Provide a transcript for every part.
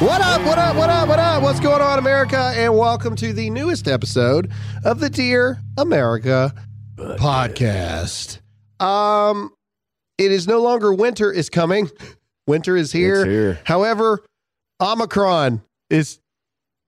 What up, what up, what up, what up? What's going on, America? And welcome to the newest episode of the Dear America podcast. Um, it is no longer winter is coming. Winter is here. Here. However, Omicron is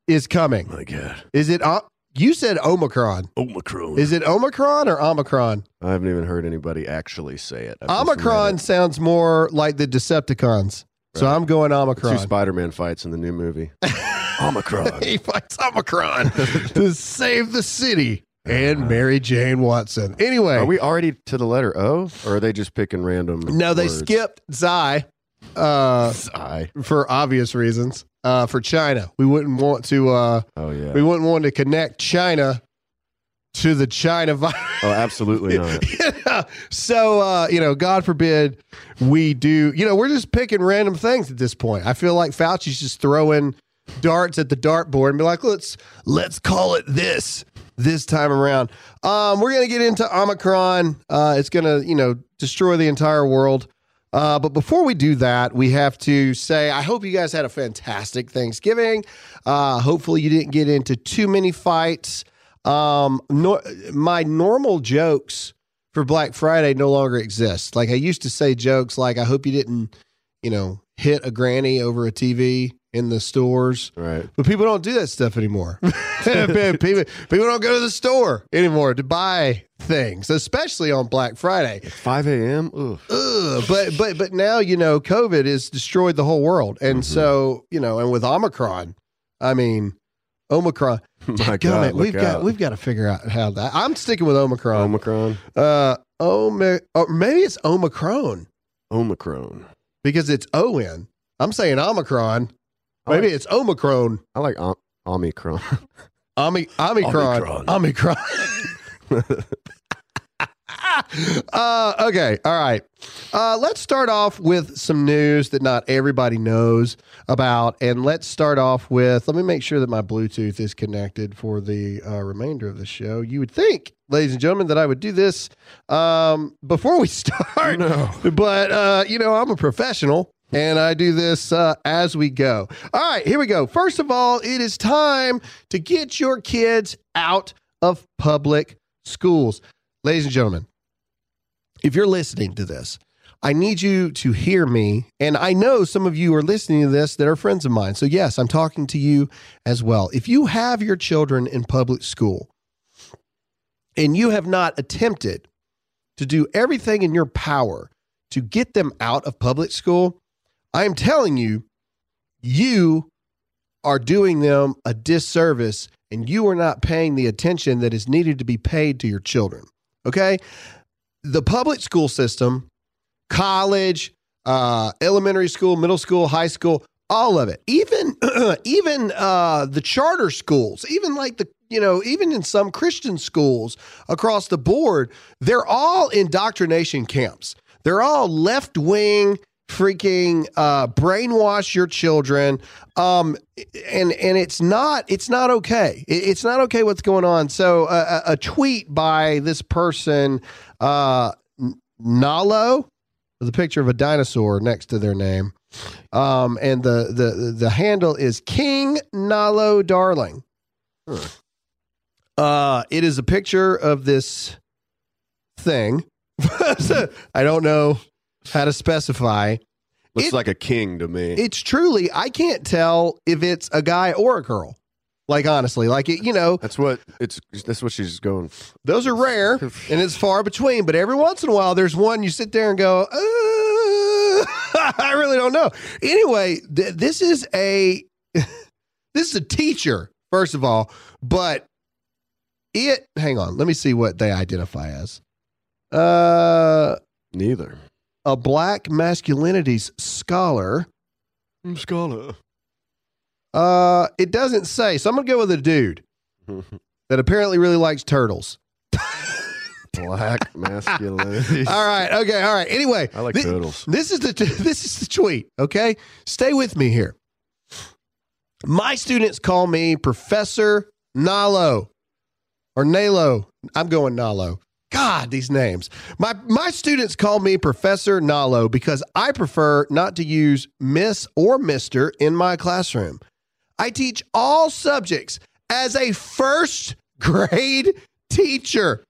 is coming. Oh my God. Is it o- you said Omicron. Omicron. Is it Omicron or Omicron? I haven't even heard anybody actually say it. I've Omicron read sounds more like the Decepticons. So I'm going it. Two Spider-Man fights in the new movie. Omicron. he fights Omicron to save the city and Mary Jane Watson. Anyway, Are we already to the letter O, or are they just picking random? no, they words? skipped Xi uh, for obvious reasons. Uh, for China, we wouldn't want to. Uh, Oh yeah. we wouldn't want to connect China to the China virus. oh, absolutely not. Yeah. So, uh, you know, God forbid we do, you know, we're just picking random things at this point. I feel like Fauci's just throwing darts at the dartboard and be like, let's, let's call it this this time around. Um, we're going to get into Omicron. Uh, it's going to, you know, destroy the entire world. Uh, but before we do that, we have to say, I hope you guys had a fantastic Thanksgiving. Uh, hopefully, you didn't get into too many fights. Um, no, my normal jokes for Black Friday no longer exist. Like I used to say jokes like, I hope you didn't, you know, hit a granny over a TV in the stores. Right. But people don't do that stuff anymore. people, people don't go to the store anymore to buy things, especially on Black Friday. 5 a.m. Ugh. Ugh, but but but now you know COVID has destroyed the whole world, and Mm-hmm. so you know, and with Omicron, I mean, Omicron. My Dadgummit, God. we've look got we've got to figure out how that. I'm sticking with Omicron. Omicron. uh, Omi- or maybe it's Omicron Omicron. because it's O N. I'm saying Omicron. I Maybe like- it's Omicron. I like Om- Omicron. Omi- Omicron. Omicron. Omicron. uh, okay. All right. Uh, let's start off with some news that not everybody knows about. And let's start off with let me make sure that my Bluetooth is connected for the uh, remainder of the show. You would think, ladies and gentlemen, that I would do this um, before we start. No. But, uh, you know, I'm a professional. And I do this uh, as we go. All right, here we go. First of all, it is time to get your kids out of public schools. Ladies and gentlemen, if you're listening to this, I need you to hear me. And I know some of you are listening to this that are friends of mine. So, yes, I'm talking to you as well. If you have your children in public school and you have not attempted to do everything in your power to get them out of public school, I am telling you, you are doing them a disservice and you are not paying the attention that is needed to be paid to your children. Okay? The public school system, college, uh, elementary school, middle school, high school, all of it. Even even uh, the charter schools, even like the you know, even in some Christian schools across the board, they're all indoctrination camps. They're all left wing, freaking uh, brainwash your children, um, and and it's not it's not okay. It's not okay what's going on. So uh, a, a tweet by this person, uh, Nalo, with a picture of a dinosaur next to their name, um, and the the the handle is King Nalo Darling. Uh, it is a picture of this thing. I don't know how to specify. Looks It- like a king to me. It's truly, I can't tell if it's a guy or a girl. Like honestly, like it, you know, that's what it's. That's what she's going. those are rare and it's far between. But every once in a while, there's one you sit there and go, uh, I really don't know. Anyway, th- this is a this is a teacher first of all, but it. Hang on, let me see what they identify as. Uh, Neither. A black masculinities scholar. Scholar. Uh, it doesn't say. So I'm gonna go with a dude that apparently really likes turtles. Black masculinity. All right. Okay. All right. Anyway, I like thi- turtles. This is the this is the tweet. Okay, stay with me here. My students call me Professor Nalo or Nalo. I'm going Nalo. God, these names. My my students call me Professor Nalo because I prefer not to use Miss or Mister in my classroom. I teach all subjects as a first grade teacher.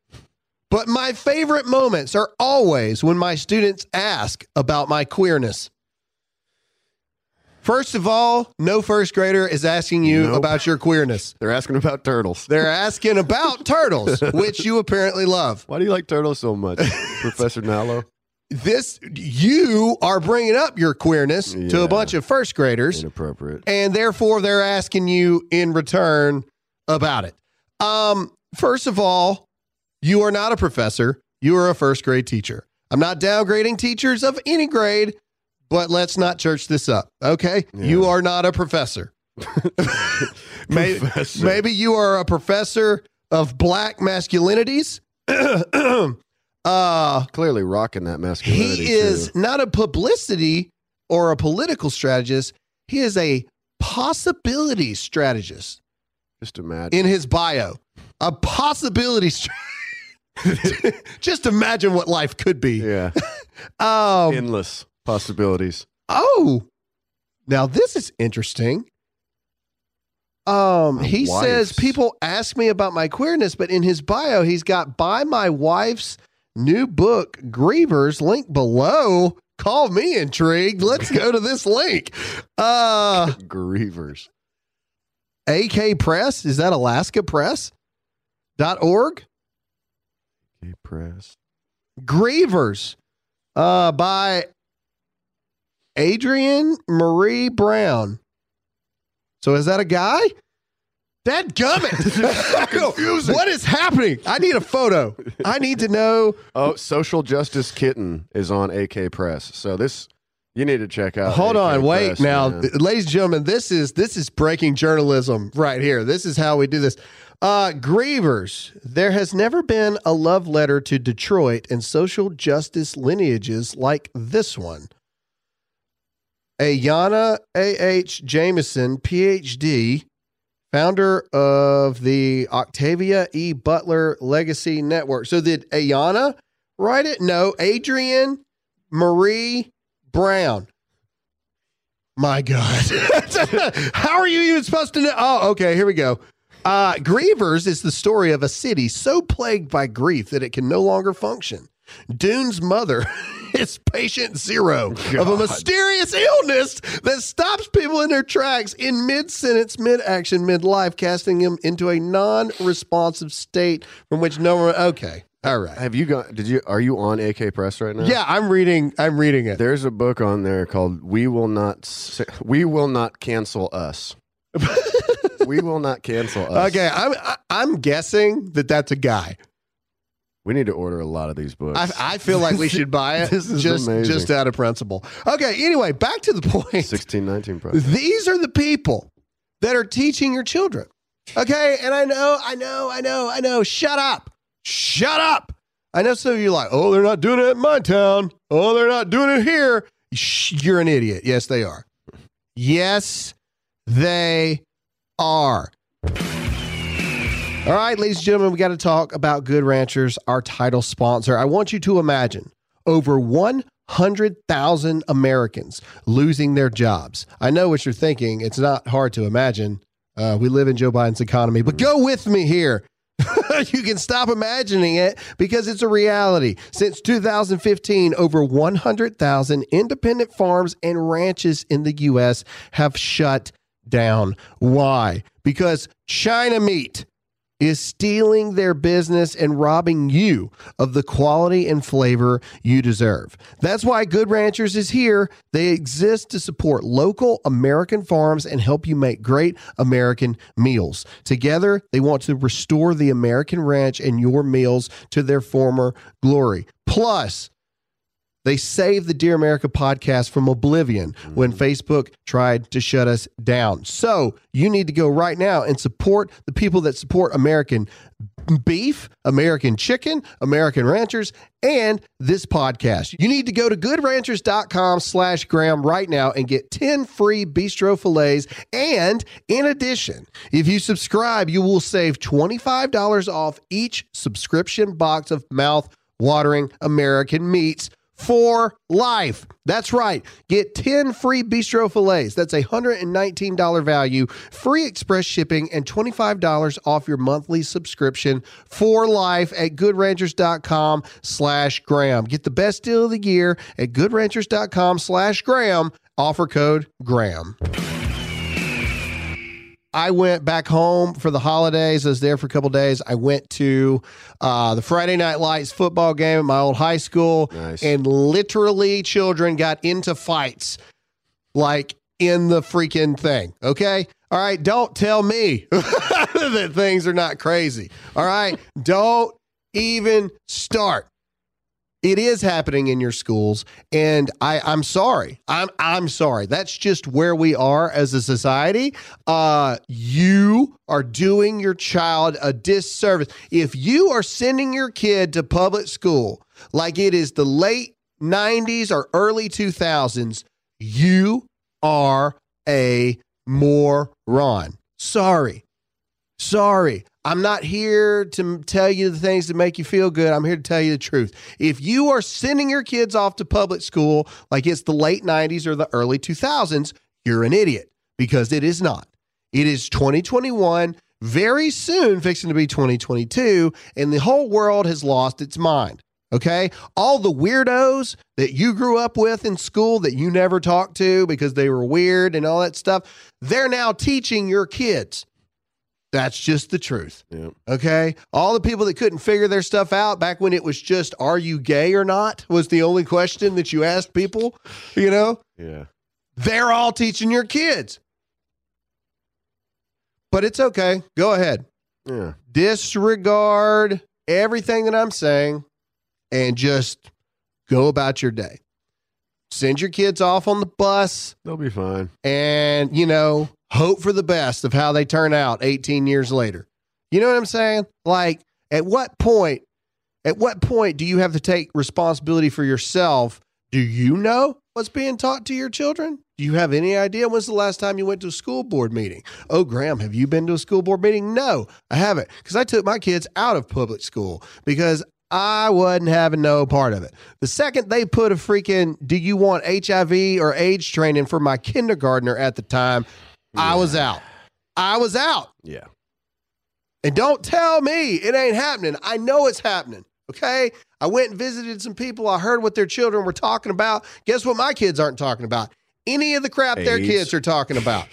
But my favorite moments are always when my students ask about my queerness. First of all, no first grader is asking you Nope. about your queerness. They're asking about turtles. They're asking about turtles, which you apparently love. Why do you like turtles so much, Professor Nalo? This you are bringing up your queerness to a bunch of first graders, Inappropriate. and therefore they're asking you in return about it. Um, first of all, you are not a professor. You are a first grade teacher. I'm not downgrading teachers of any grade, but let's not church this up. Okay, you are not a professor. maybe, Professor. maybe you are a professor of black masculinities. uh, Clearly rocking that masculinity. he is too. not a publicity or a political strategist. He is a possibility strategist Just imagine. in his bio. A possibility. Stra- Just imagine what life could be. yeah. Um, Endless possibilities. oh, now this is interesting. Um, he says people ask me about my queerness, but in his bio, he's got buy my wife's new book, Grievers, link below. Call me intrigued. Let's go to this link. Uh Grievers. AK Press, is that Alaska Press? Dot org? Gay press. Grievers uh, by Adrienne Maree Brown. So is that a guy? That gummit. what is happening? I need a photo. I need to know. Oh, Social Justice Kitten is on AK Press. So this you need to check out. Hold AK on, wait. Press, now, man. ladies and gentlemen, this is this is breaking journalism right here. This is how we do this. Uh, grievers, there has never been a love letter to Detroit and social justice lineages like this one. Ayana A.H. Jamieson, PhD, founder of the Octavia E. Butler Legacy Network. So did Ayana write it? No, Adrienne Maree Brown. My God. How are you even supposed to know? Oh, okay, here we go. Uh, Grievers is the story of a city so plagued by grief that it can no longer function. Dune's mother is patient zero oh, of a mysterious illness that stops people in their tracks in mid sentence, mid action, mid life, casting them into a non responsive state from which no one. Okay. All right. have you got did you are you on AK Press right now? Yeah, I'm reading. I'm reading it. There's a book on there called "We Will Not We Will Not Cancel Us." we will not cancel us. Okay, I'm I'm guessing that that's a guy. We need to order a lot of these books. I, I feel like we should buy it This is just amazing. just out of principle. Okay, anyway, back to the point. Sixteen nineteen project. These are the people that are teaching your children. Okay, and I know, I know, I know, I know. Shut up. Shut up. I know some of you are like, oh, they're not doing it in my town. Oh, they're not doing it here. Shh, You're an idiot. Yes, they are. Yes, they are. All right, ladies and gentlemen, we got to talk about Good Ranchers, our title sponsor. I want you to imagine over 100,000 Americans losing their jobs. I know what you're thinking. It's not hard to imagine. Uh, we live in Joe Biden's economy, but go with me here. you can stop imagining it because it's a reality. Since 2015, over 100,000 independent farms and ranches in the U.S. have shut down. Why? Because China meat is stealing their business and robbing you of the quality and flavor you deserve. That's why Good Ranchers is here. They exist to support local American farms and help you make great American meals. Together, they want to restore the American ranch and your meals to their former glory. Plus, they saved the Dear America podcast from oblivion when mm. Facebook tried to shut us down. So you need to go right now and support the people that support American beef, American chicken, American ranchers, and this podcast. You need to go to goodranchers.com slash Graham right now and get 10 free bistro fillets. And in addition, if you subscribe, you will save $25 off each subscription box of mouth watering American meats for life. That's right. Get 10 free bistro fillets. That's a $119 value, free express shipping, and $25 off your monthly subscription for life at goodranchers.com slash Graham. Get the best deal of the year at goodranchers.com slash Graham. Offer code Graham. I went back home for the holidays. I was there for a couple days. I went to uh, the Friday Night Lights football game at my old high school, Nice. and literally children got into fights like in the freaking thing. Okay. All right. Don't tell me that things are not crazy. All right. don't even start. It is happening in your schools, and I, I'm sorry. I'm I'm sorry. That's just where we are as a society. Uh, you are doing your child a disservice if you are sending your kid to public school like it is the late '90s or early 2000s. You are a moron. Sorry. Sorry. I'm not here to tell you the things that make you feel good. I'm here to tell you the truth. If you are sending your kids off to public school like it's the late 90s or the early 2000s, you're an idiot because it is not. It is 2021, very soon fixing to be 2022, and the whole world has lost its mind. Okay. All the weirdos that you grew up with in school that you never talked to because they were weird and all that stuff, they're now teaching your kids. That's just the truth. Yeah. Okay. All the people that couldn't figure their stuff out back when it was just, are you gay or not? was the only question that you asked people, you know, Yeah. they're all teaching your kids. But it's okay. Go ahead. Yeah. Disregard everything that I'm saying and just go about your day. Send your kids off on the bus They'll be fine. and, you know, hope for the best of how they turn out 18 years later. You know what I'm saying? Like, at what point, at what point do you have to take responsibility for yourself? Do you know what's being taught to your children? Do you have any idea when's the last time you went to a school board meeting? Oh, Graham, have you been to a school board meeting? No, I haven't because I took my kids out of public school because I wasn't having no part of it. The second they put a freaking do you want HIV or AIDS training for my kindergartner at the time, I was out. I was out. Yeah. And don't tell me it ain't happening. I know it's happening. Okay. I went and visited some people. I heard what their children were talking about. Guess what my kids aren't talking about? Any of the crap their kids are talking about.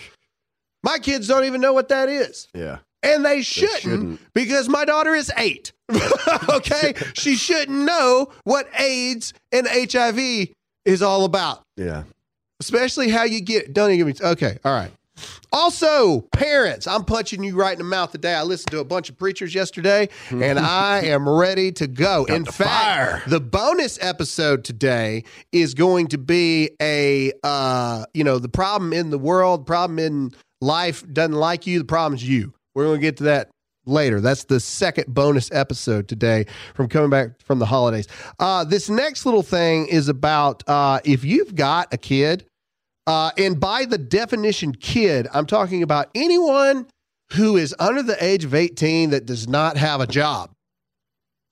My kids don't even know what that is. Yeah. And they shouldn't, shouldn't. because my daughter is eight. okay. she shouldn't know what AIDS and HIV is all about Yeah. especially how you get it. don't even give me okay all right also parents i'm punching you right in the mouth today i listened to a bunch of preachers yesterday and i am ready to go in the fact fire. the bonus episode today is going to be a uh you know the problem in the world problem in life doesn't like you the problem's you we're going to get to that later. That's the second bonus episode today from coming back from the holidays. Uh, this next little thing is about uh, if you've got a kid, uh, and by the definition kid, I'm talking about anyone who is under the age of 18 that does not have a job.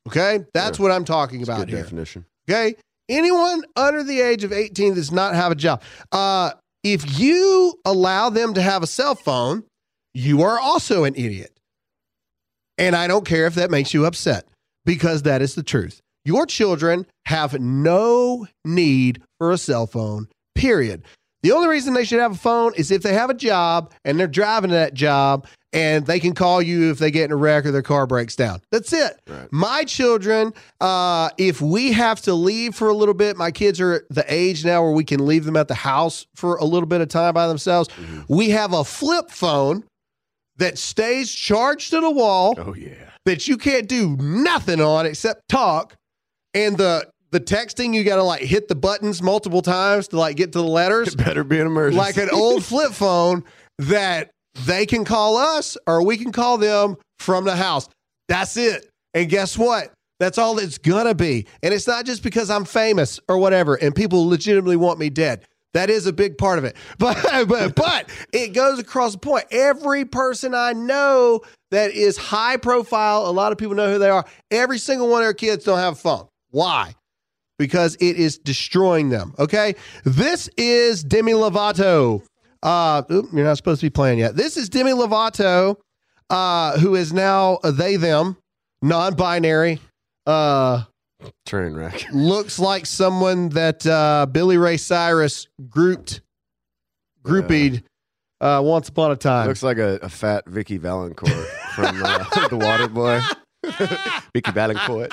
Okay, that's what I'm talking a about here. definition. Okay. Anyone under the age of 18 that does not have a job. Uh, if you allow them to have a cell phone, you are also an idiot. And I don't care if that makes you upset because that is the truth. Your children have no need for a cell phone, period. The only reason they should have a phone is if they have a job and they're driving to that job and they can call you if they get in a wreck or their car breaks down. That's it. Right. My children, uh, if we have to leave for a little bit, my kids are the age now where we can leave them at the house for a little bit of time by themselves. We have a flip phone that stays charged to the wall Oh yeah. that you can't do nothing on except talk. And the the texting, you got to like hit the buttons multiple times to like get to the letters It better be an emergency. like an old flip phone that they can call us or we can call them from the house. That's it. And guess what? That's all it's gonna be. And it's not just because I'm famous or whatever, and people legitimately want me dead. That is a big part of it. But but but it goes across the point. Every person I know that is high profile, a lot of people know who they are. Every single one of their kids don't have a phone. Why? Because it is destroying them. Okay. This is Demi Lovato. Uh, oop, you're not supposed to be playing yet. This is Demi Lovato, uh, who is now a they them, non-binary. Uh, Train wreck. looks like someone that uh, Billy Ray Cyrus grouped, groupied uh, once upon a time. Looks like a, a fat Vicki Vallencourt from uh, The Water Boy. Vicki Vallencourt.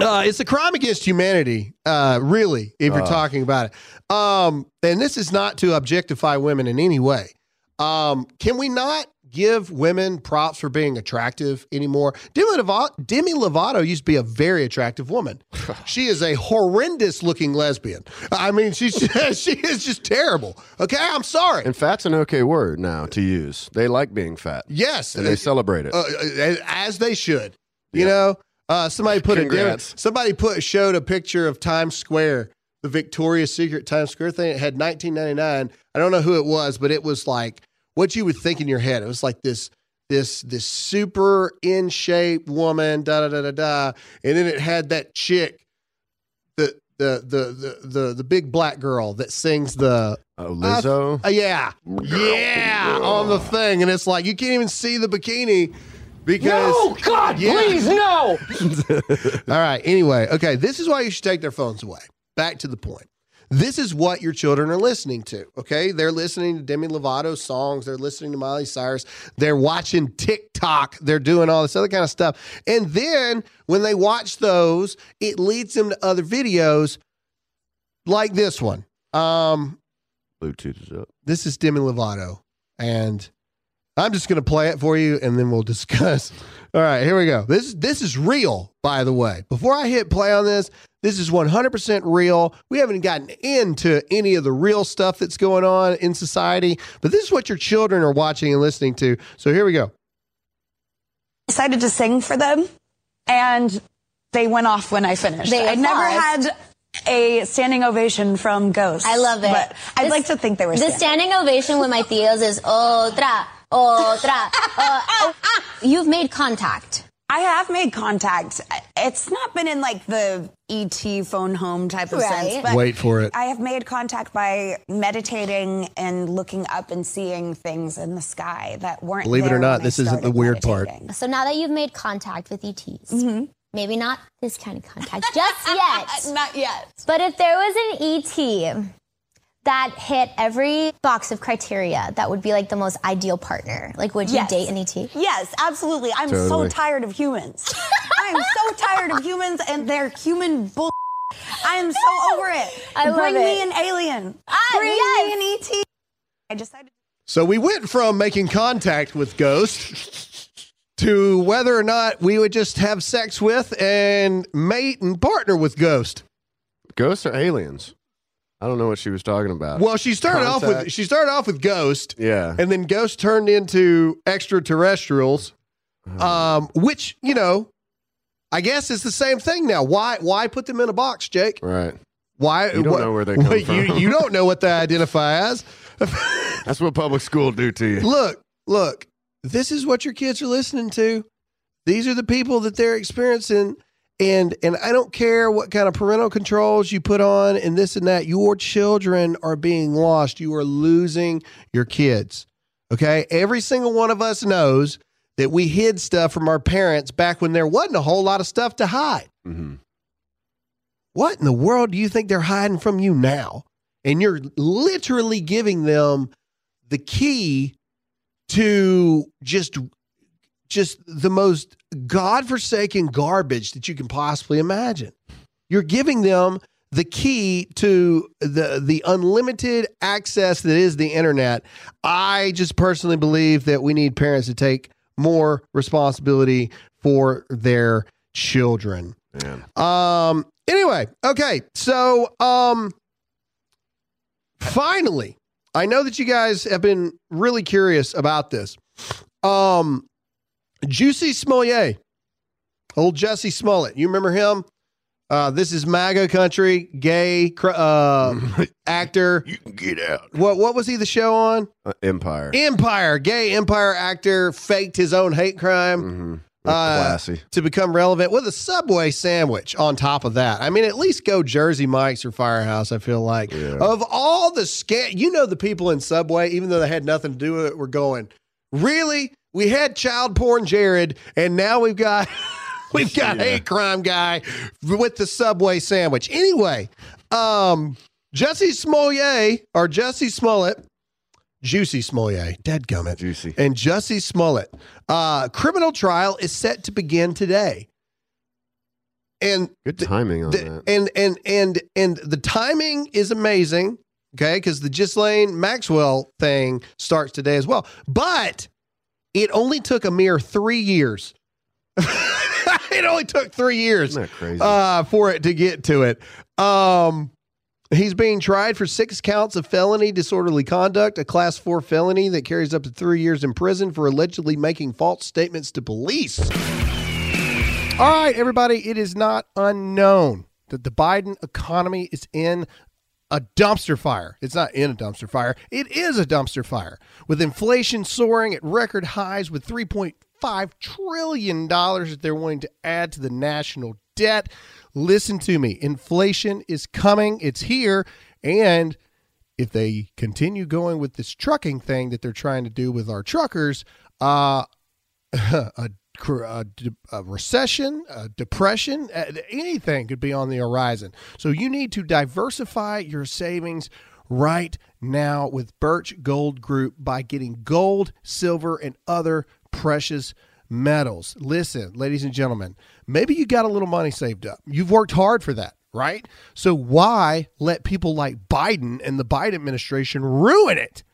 Uh, it's a crime against humanity, uh, really, if you're Uh. talking about it. Um, and this is not to objectify women in any way. Um, can we not give women props for being attractive anymore? Demi Lovato, Demi Lovato used to be a very attractive woman. she is a horrendous looking lesbian. I mean, she's she is just terrible. Okay, I'm sorry. And fat's an okay word now to use. They like being fat. yes, And they celebrate it. uh, uh, as they should. You know, uh, somebody put a Congrats. somebody put showed a picture of Times Square, the Victoria's Secret Times Square thing. It had 1999. I don't know who it was, but it was like what you would think in your head. It was like this this this super in shape woman, da da da da da, and then it had that chick, the the the the the, the big black girl that sings the oh, Lizzo. uh, yeah, yeah, on the thing, and it's like you can't even see the bikini because. Oh God, Yeah. please no. All right. Anyway, okay. This is why you should take their phones away. Back to the point. This is what your children are listening to. Okay, they're listening to Demi Lovato songs. They're listening to Miley Cyrus. They're watching TikTok. They're doing all this other kind of stuff. And then when they watch those, it leads them to other videos like this one. Um, Bluetooth is up. this is Demi Lovato, and I'm just going to play it for you, and then we'll discuss. All right, here we go. This this is real, by the way. Before I hit play on this, this is 100% real. We haven't gotten into any of the real stuff that's going on in society, but this is what your children are watching and listening to. So here we go. decided to sing for them, and they went off when I finished. They I never applauded. had a standing ovation from Ghost. I love it. But I'd This- like to think they were The standing. standing ovation with my tios is otra, otra. uh, oh, you've made contact. I have made contact. It's not been in like the ET phone home type of Right. sense, but Wait for it. I have made contact by meditating and looking up and seeing things in the sky that weren't. Believe it or not, this isn't the started weird part. So now that you've made contact with ETs, maybe not this kind of contact just yet, Not yet. but if there was an ET that hit every box of criteria, that would be like the most ideal partner. Like, would you Yes. date an ET? Yes, absolutely. I'm Totally. so tired of humans. I'm so tired of humans and their human bull. I am so over it. I love Bring me it. an alien. Ah, Bring yes. me an ET. I decided. So we went from making contact with Ghost to whether or not we would just have sex with and mate and partner with Ghost. Ghosts are aliens. I don't know what she was talking about. Well, she started off with she started off with Ghost, Yeah. and then Ghost turned into extraterrestrials, um, which you know, I guess is the same thing now. Why why put them in a box, Jake? right. Why You don't what- know where they come what- You you don't know what they identify as. That's what public school do to you. look, look, this is what your kids are listening to. These are the people that they're experiencing. And and I don't care what kind of parental controls you put on and this and that. Your children are being lost. You are losing your kids. Okay? Every single one of us knows that we hid stuff from our parents back when there wasn't a whole lot of stuff to hide. hmm What in the world do you think they're hiding from you now? And you're literally giving them the key to just just the most godforsaken garbage that you can possibly imagine. You're giving them the key to the the unlimited access that is the internet. I just personally believe that we need parents to take more responsibility for their children. Man. Um. Anyway, okay. So, um, finally, I know that you guys have been really curious about this. Um, Juicy Smollett, old Jesse Smollett. You remember him? Uh, this is MAGA country, gay uh, actor. You can get out. What what was he the show on? Uh, Empire. Empire, gay Empire actor, faked his own hate crime hmm Uh, Classy. to become relevant with a Subway sandwich on top of that. I mean, at least go Jersey Mike's or Firehouse. I feel like Yeah. of all the scam, you know, the people in Subway, even though they had nothing to do with it, were going, really? We had child porn Jared, and now we've got we've got Yeah. hate crime guy with the Subway sandwich. Anyway, um, Jesse Smollett or Jesse Smollett, Juicy Smollett, dead gummit Juicy. and Jesse Smollett. Uh, criminal trial is set to begin today. And Good timing on the, that. and and and and the timing is amazing, okay? Because the Ghislaine Maxwell thing starts today as well. But it only took a mere three years. it only took three years Isn't that crazy? uh, for it to get to it. Um, he's being tried for six counts of felony disorderly conduct, a class four felony that carries up to three years in prison for allegedly making false statements to police. All right, everybody, it is not unknown that the Biden economy is in a dumpster fire. It's not in a dumpster fire. It is a dumpster fire. With inflation soaring at record highs with 3.5 trillion dollars that they're wanting to add to the national debt. Listen to me. Inflation is coming. It's here and if they continue going with this trucking thing that they're trying to do with our truckers, uh a, a, a recession, a depression, uh, anything could be on the horizon. So you need to diversify your savings right now with Birch Gold Group by getting gold, silver, and other precious metals. Listen, ladies and gentlemen, maybe you got a little money saved up. You've worked hard for that, right? So why let people like Biden and the Biden administration ruin it?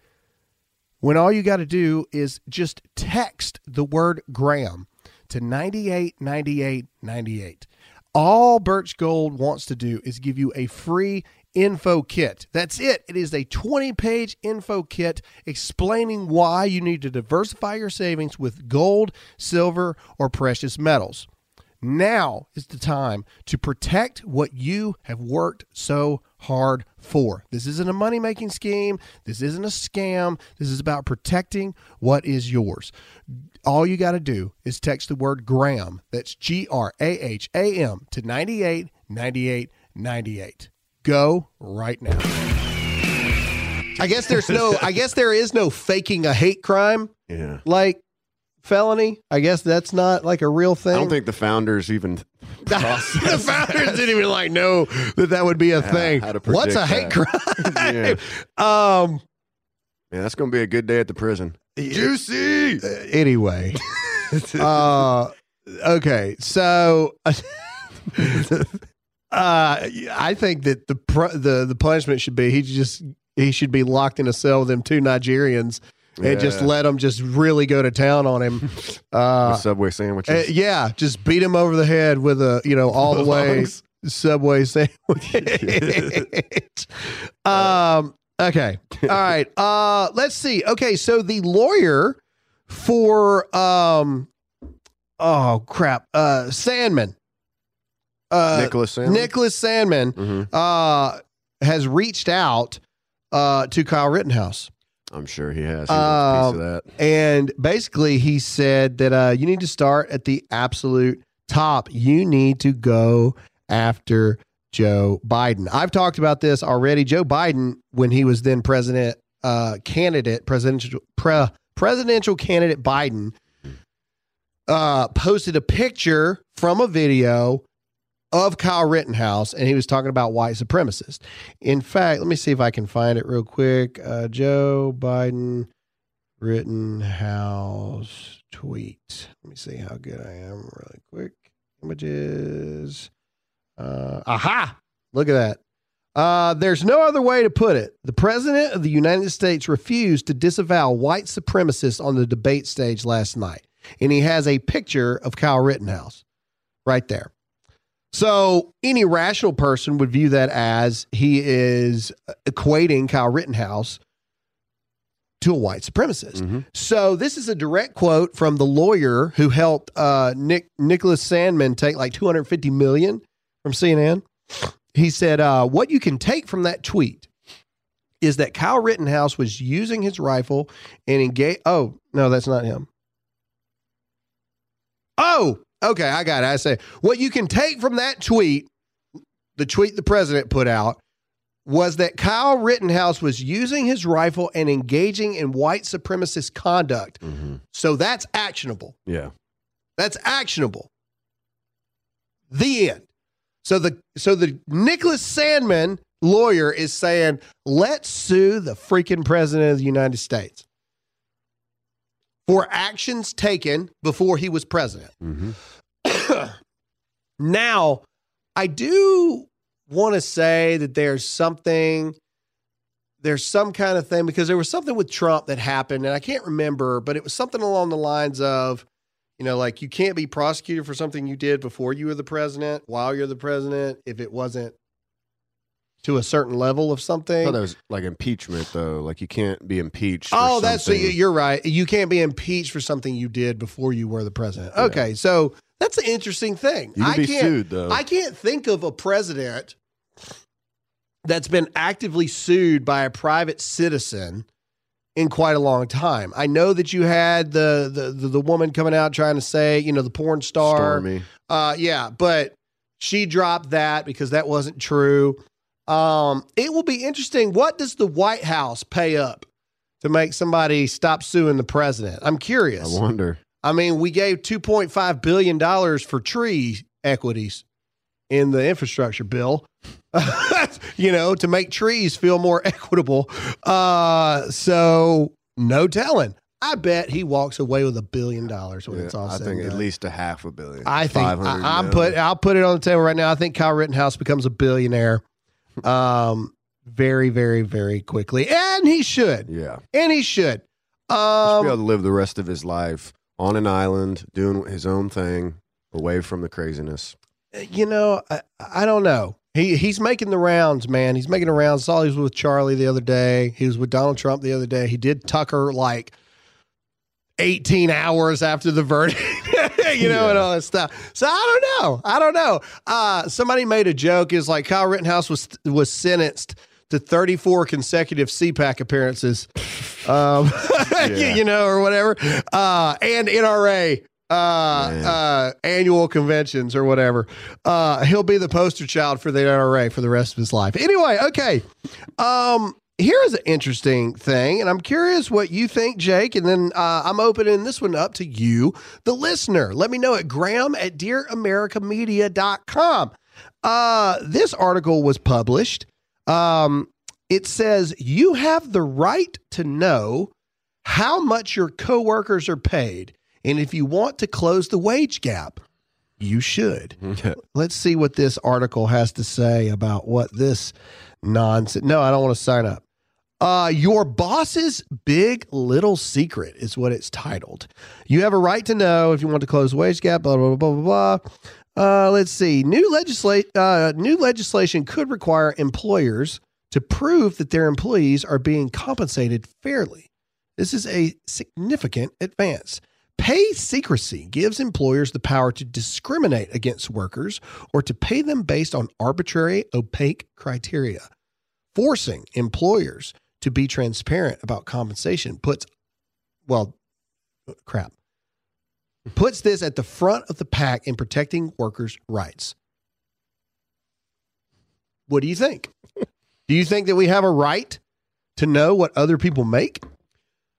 when all you got to do is just text the word Graham to 989898. All Birch Gold wants to do is give you a free info kit. That's it. It is a 20 page info kit explaining why you need to diversify your savings with gold, silver, or precious metals. Now is the time to protect what you have worked so hard for. This isn't a money making scheme. This isn't a scam. This is about protecting what is yours. All you got to do is text the word Graham. That's G R A H A M to 98 98 98. Go right now. I guess there's no, I guess there is no faking a hate crime yeah. like felony. I guess that's not like a real thing. I don't think the founders even the founders didn't even like know that that would be a thing. how to What's a hate crime? Yeah. Um. Man, that's going to be a good day at the prison. Juicy. uh, Anyway. uh. Okay. So. uh. I think that the the the punishment should be he just he should be locked in a cell with them two Nigerians and just let them just really go to town on him. Uh, Subway sandwiches. Uh, yeah, just beat him over the head with a you know all the way subway sandwich. um. Okay. All right. Uh. Let's see. Okay. So the lawyer for um. Oh crap. Uh. Sandmann. Uh. Nicholas Sandmann. Nicholas Sandmann. Mhm. Uh. Has reached out. Uh. To Kyle Rittenhouse. I'm sure he has. He wants a piece of that. And basically, he said that uh, you need to start at the absolute top. You need to go after Joe Biden. I've talked about this already. Joe Biden, when he was then president uh, candidate, presidential pre, presidential candidate Biden, uh, posted a picture from a video of Kyle Rittenhouse, and he was talking about white supremacists. In fact, let me see if I can find it real quick. Uh, Joe Biden Rittenhouse tweet. Let me see how good I am really quick. Images. Uh, aha! Look at that. Uh, there's no other way to put it. The president of the United States refused to disavow white supremacists on the debate stage last night. And he has a picture of Kyle Rittenhouse right there. So any rational person would view that as he is equating Kyle Rittenhouse to a white supremacist. So this is a direct quote from the lawyer who helped uh, Nick Nicholas Sandmann take like 250 million from CNN. He said, uh, "What you can take from that tweet is that Kyle Rittenhouse was using his rifle and engage. Oh no, that's not him. Oh, okay, I got it. I say what you can take from that tweet, the tweet the president put out, was that Kyle Rittenhouse was using his rifle and engaging in white supremacist conduct. Mm-hmm. So that's actionable. Yeah. That's actionable. The end. So the so the Nicholas Sandmann lawyer is saying, let's sue the freaking president of the United States for actions taken before he was president. Mm-hmm. now, I do want to say that there's something there's some kind of thing because there was something with Trump that happened and I can't remember, but it was something along the lines of you know, like you can't be prosecuted for something you did before you were the president, while you're the president, if it wasn't to a certain level of I something. thought that was like impeachment, though. Like you can't be impeached. for Oh, that's so something- you- you're right. You can't be impeached for something you did before you were the president. Okay, so that's an interesting thing. You can I be can't, sued, though. I can't think of a president that's been actively sued by a private citizen in quite a long time. I know that you had the the the, the woman coming out trying to say, you know, the porn star. Stormy. Uh, yeah, but she dropped that because that wasn't true. Um, it will be interesting. What does the White House pay up to make somebody stop suing the president? I'm curious. I wonder. I mean, we gave 2.5 billion dollars for tree equities in the infrastructure bill. you know, to make trees feel more equitable. Uh, so no telling. I bet he walks away with a billion dollars when Yeah, it's all I said think and at least a half a billion. I think I, I'm put. I'll put it on the table right now. I think Kyle Rittenhouse becomes a billionaire, um, very, very, very quickly, and he should, Yeah. and he should. He should be able Um, to live the rest of his life on an island, doing his own thing, away from the craziness. you know, I, I don't know. He he's making the rounds, man. He's making the rounds. Saw he was with Charlie the other day. He was with Donald Trump the other day. He did Tucker like 18 hours after the verdict, you know, and all that stuff. So I don't know. I don't know. Uh, somebody made a joke is like Kyle Rittenhouse was was sentenced to 34 consecutive CPAC appearances, um, you, Yeah. you know, or whatever, uh, and NRA uh, uh, annual conventions or whatever. Uh, he'll be the poster child for the NRA for the rest of his life. Anyway, okay. Um, here is an interesting thing, and I'm curious what you think, Jake. And then uh, I'm opening this one up to you, the listener. Let me know at graham at dearamericamedia.com. Uh, this article was published. Um, it says you have the right to know how much your coworkers are paid. And if you want to close the wage gap, you should. Let's see what this article has to say about what this nonsense. No, I don't want to sign up. Uh, your boss's big little secret is what it's titled. You have a right to know if you want to close the wage gap. Blah blah blah blah blah. Uh, let's see. New legislate. Uh, new legislation could require employers to prove that their employees are being compensated fairly. This is a significant advance. Pay secrecy gives employers the power to discriminate against workers or to pay them based on arbitrary, opaque criteria. Forcing employers to be transparent about compensation puts, well, crap, puts this at the front of the pack in protecting workers' rights. What do you think? Do you think that we have a right to know what other people make?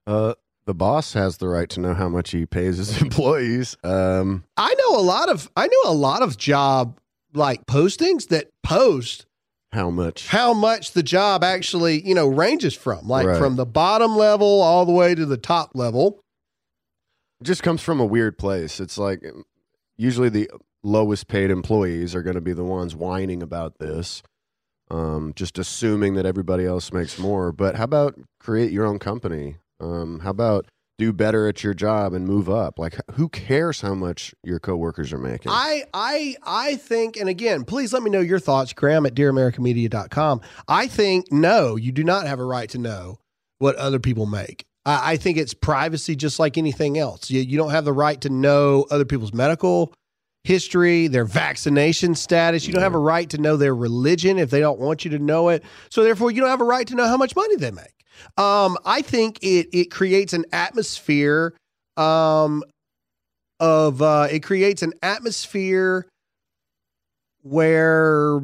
Uh, the boss has the right to know how much he pays his employees. Um, I know a lot of I know a lot of job like postings that post how much? how much the job actually, you know, ranges from. Like Right. from the bottom level all the way to the top level. It just comes from a weird place. It's like usually the lowest paid employees are going to be the ones whining about this, um, just assuming that everybody else makes more. But how about create your own company? Um, how about do better at your job and move up? Like, who cares how much your coworkers are making? I I I think, and again, please let me know your thoughts, Graham at dearamericamedia.com. I think no, you do not have a right to know what other people make. I I think it's privacy just like anything else. You, you don't have the right to know other people's medical history, their vaccination status. You don't have a right to know their religion if they don't want you to know it. So therefore, you don't have a right to know how much money they make. Um, I think it it creates an atmosphere um, of uh, it creates an atmosphere where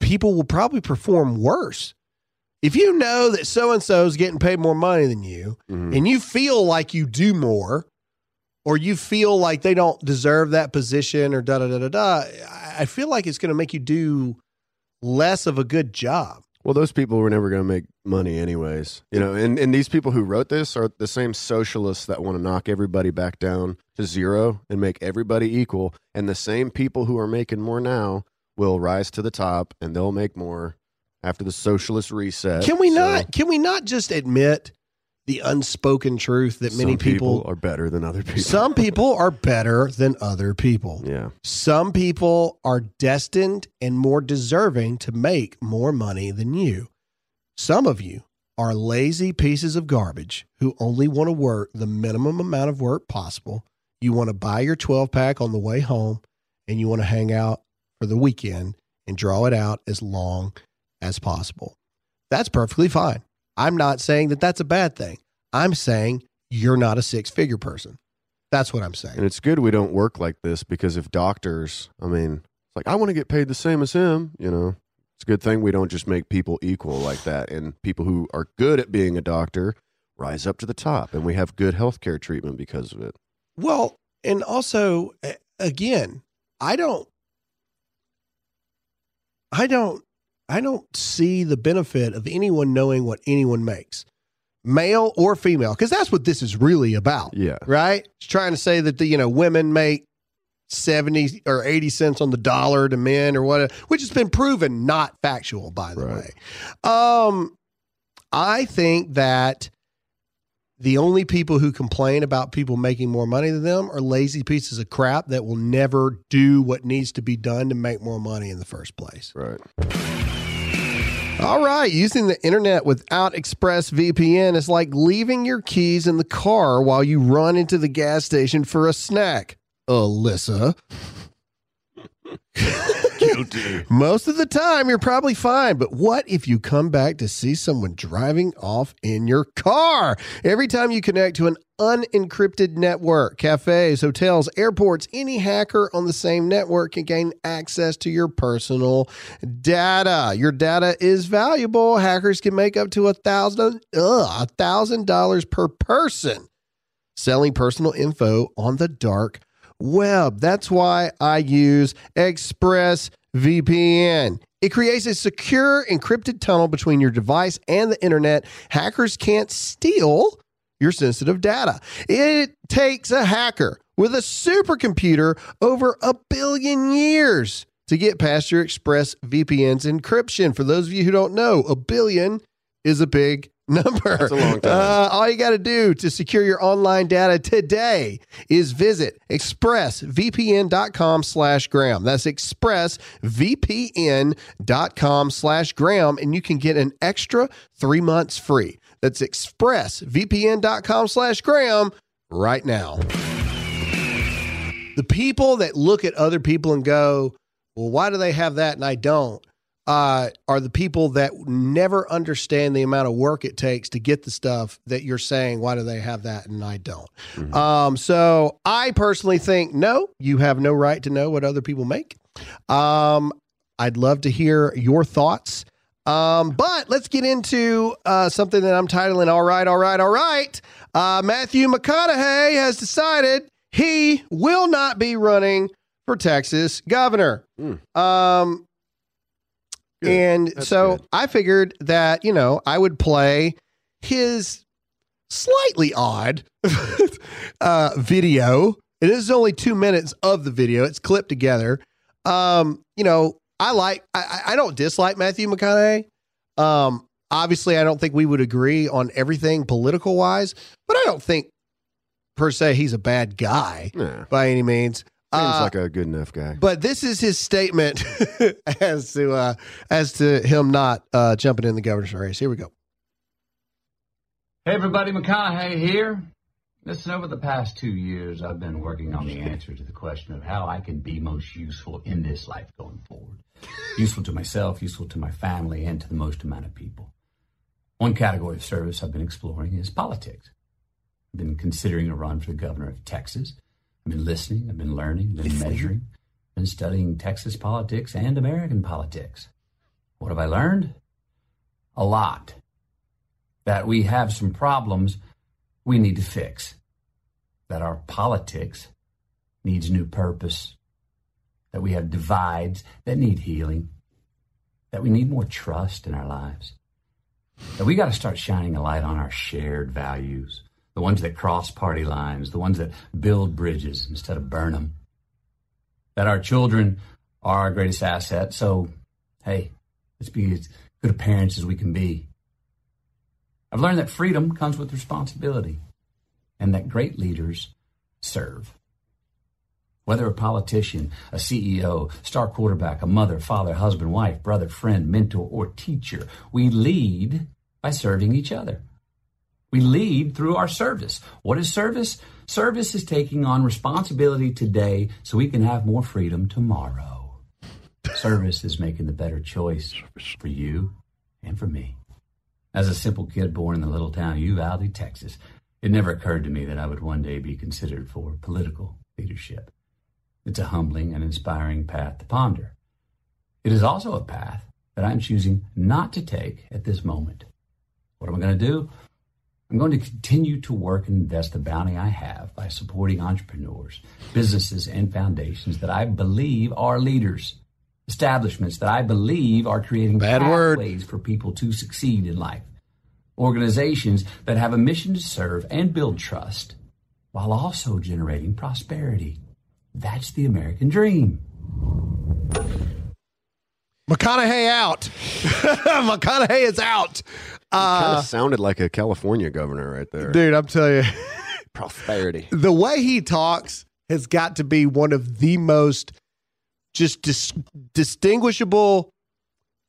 people will probably perform worse. If you know that so and so is getting paid more money than you, Mhm. and you feel like you do more, or you feel like they don't deserve that position, or da da da da da, I feel like it's going to make you do less of a good job. Well, those people were never going to make money anyways. You know, and, and these people who wrote this are the same socialists that want to knock everybody back down to zero and make everybody equal. And the same people who are making more now will rise to the top and they'll make more after the socialist reset. Can we So not? Can we not just admit the unspoken truth that many some people, are better than other people. some people are better than other people. yeah. Some people are destined and more deserving to make more money than you. Some of you are lazy pieces of garbage who only want to work the minimum amount of work possible. You want to buy your 12 pack on the way home and you want to hang out for the weekend and draw it out as long as possible. That's perfectly fine. I'm not saying that that's a bad thing. I'm saying you're not a six figure person. That's what I'm saying. And it's good we don't work like this because if doctors, I mean, it's like, I want to get paid the same as him, you know, it's a good thing we don't just make people equal like that. And people who are good at being a doctor rise up to the top and we have good healthcare treatment because of it. Well, and also again, I don't I don't I don't see the benefit of anyone knowing what anyone makes. Male or female, because that's what this is really about. Yeah. Right? It's trying to say that the, you know, women make 70 or 80 cents on the dollar to men or what which has been proven not factual by the Right. way. Um I think that the only people who complain about people making more money than them are lazy pieces of crap that will never do what needs to be done to make more money in the first place. Right. All right, using the internet without ExpressVPN is like leaving your keys in the car while you run into the gas station for a snack. Alyssa. Guilty. Most of the time, you're probably fine, but what if you come back to see someone driving off in your car? Every time you connect to an unencrypted network, cafes, hotels, airports, any hacker on the same network can gain access to your personal data. Your data is valuable. Hackers can make up to a thousand, a thousand dollars per person selling personal info on the dark web. That's why I use ExpressVPN. It creates a secure encrypted tunnel between your device and the internet. Hackers can't steal your sensitive data. It takes a hacker with a supercomputer over a billion years to get past your ExpressVPN's encryption. For those of you who don't know, a billion is a big number. That's a long time. Uh, all you got to do to secure your online data today is visit expressvpn.com slash Graham. That's expressvpn.com slash Graham, and you can get an extra three months free. That's expressvpn.com slash Graham right now. The people that look at other people and go, well, why do they have that and I don't? Uh, are the people that never understand the amount of work it takes to get the stuff that you're saying, why do they have that and I don't? Um, so I personally think, no, you have no right to know what other people make. Um, I'd love to hear your thoughts. Um, but let's get into uh, something that I'm titling All Right, All Right, All Right. Uh, Matthew McConaughey has decided he will not be running for Texas governor. Um, Good. and That's so good. I figured that, you know, I would play his slightly odd uh, video. It is only two minutes of the video. It's clipped together. Um, you know, I like, I, I I don't dislike Matthew McConaughey. Um, obviously, I don't think we would agree on everything political wise, but I don't think per se he's a bad guy Yeah. by any means. Seems Uh, like a good enough guy. but this is his statement as to uh, as to him not uh, jumping in the governor's race. Here we go. Hey everybody, McConaughey here. Listen, over the past two years, I've been working on the answer to the question of how I can be most useful in this life going forward. Useful to myself, useful to my family, and to the most amount of people. One category of service I've been exploring is politics. I've been considering a run for the governor of Texas. I've been listening, I've been learning, I've been measuring, been studying Texas politics and American politics. What have I learned? A lot. That we have some problems we need to fix. That our politics needs new purpose. That we have divides that need healing. That we need more trust in our lives. That we got to start shining a light on our shared values. The ones that cross party lines, the ones that build bridges instead of burn them. That our children are our greatest asset. So, hey, let's be as good parents as we can be. I've learned that freedom comes with responsibility and that great leaders serve. Whether a politician, a CEO, star quarterback, a mother, father, husband, wife, brother, friend, mentor, or teacher, we lead by serving each other. We lead through our service. What is service? Service is taking on responsibility today so we can have more freedom tomorrow. service is making the better choice for you and for me. As a simple kid born in the little town of Uvalde, Texas, it never occurred to me that I would one day be considered for political leadership. It's a humbling and inspiring path to ponder. It is also a path that I'm choosing not to take at this moment. What am I going to do? I'm going to continue to work and invest the bounty I have by supporting entrepreneurs, businesses, and foundations that I believe are leaders, establishments that I believe are creating Bad word. pathways for people to succeed in life, organizations that have a mission to serve and build trust while also generating prosperity. That's the American dream. McConaughey out. McConaughey is out. Kind Uh, of sounded like a California governor right there. dude, I'm telling you, Prosperity. the way he talks has got to be one of the most just dis- distinguishable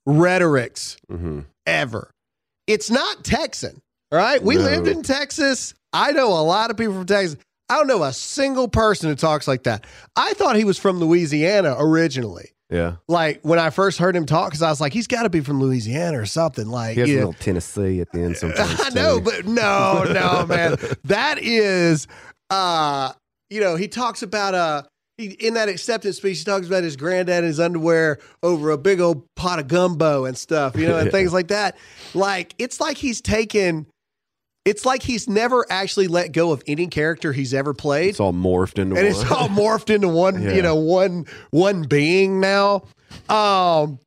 rhetorics hmm ever. It's not Texan, all right? We No. lived in Texas. I know a lot of people from Texas. I don't know a single person who talks like that. I thought he was from Louisiana originally. Yeah. Like when I first heard him talk, because I was like, he's got to be from Louisiana or something. Like, He has you a know. little Tennessee at the end sometimes. I know, but no, no, man. That is uh you know, he talks about uh he, in that acceptance speech, he talks about his granddad and his underwear over a big old pot of gumbo and stuff, you know, and Yeah. things like that. Like it's like he's taken it's like he's never actually let go of any character he's ever played it's all morphed into and one. it's all morphed into one Yeah. you know one one being now um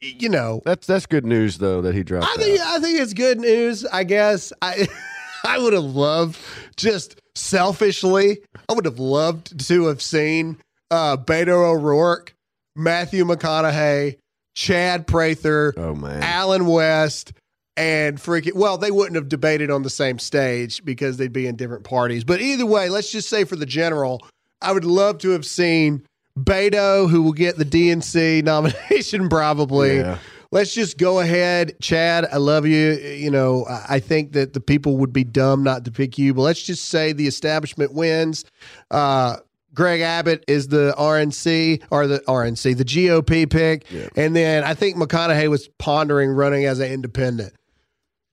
you know that's that's good news though that he dropped. I think out. I think it's good news. I guess I I would have loved just selfishly. I would have loved to have seen uh, Beto O'Rourke, Matthew McConaughey, Chad Prather, Oh man. Allen West, and freaking. Well, they wouldn't have debated on the same stage because they'd be in different parties. But either way, let's just say for the general, I would love to have seen Beto, who will get the DNC nomination probably. Yeah. Let's just go ahead, Chad. I love you. You know, I think that the people would be dumb not to pick you, but let's just say the establishment wins. Uh, Greg Abbott is the RNC or the RNC, the GOP pick, Yeah. and then I think McConaughey was pondering running as an independent.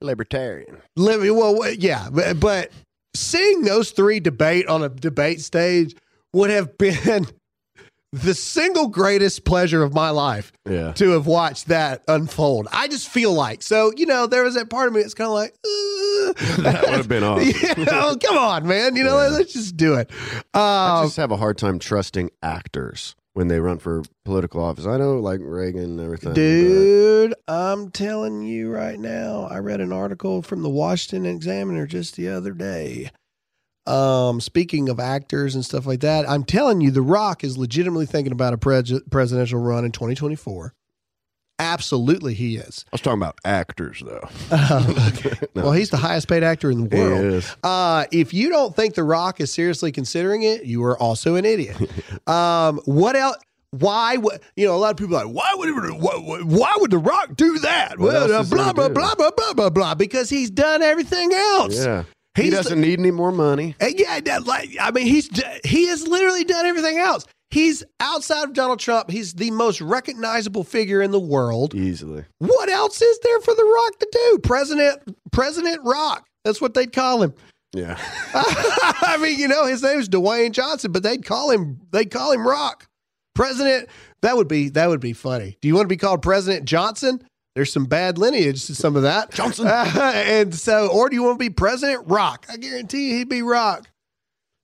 Libertarian. Living well, yeah, but, but seeing those three debate on a debate stage would have been the single greatest pleasure of my life Yeah. to have watched that unfold. I just feel like so. You know, there was that part of me that's kind of like. That would have been awesome. you know, come on, man. You know, let's just do it. I Uh, just have a hard time trusting actors when they run for political office. I know, like Reagan and everything. Dude, I'm telling you right now, I read an article from the Washington Examiner just the other day. Um, speaking of actors and stuff like that, I'm telling you, The Rock is legitimately thinking about a pres- presidential run in 2024. Absolutely, he is. I was talking about actors, though. No. Well, he's the highest paid actor in the world. Uh, if you don't think The Rock is seriously considering it, you are also an idiot. um, what else? Why would you know? A lot of people are like, why would why, why would The Rock do that? What well, uh, blah blah do? blah blah blah blah blah. Because he's done everything else. Yeah. He doesn't need any more money. And yeah, like I mean, he's he has literally done everything else. He's outside of Donald Trump. He's the most recognizable figure in the world. Easily. What else is there for The Rock to do? President President Rock. That's what they'd call him. Yeah. I mean, you know, his name's Dwayne Johnson, but they'd call him they'd call him Rock. President. That would be that would be funny. Do you want to be called President Johnson? There's some bad lineage to some of that. Johnson. and so, or do you want to be President Rock? I guarantee you he'd be Rock.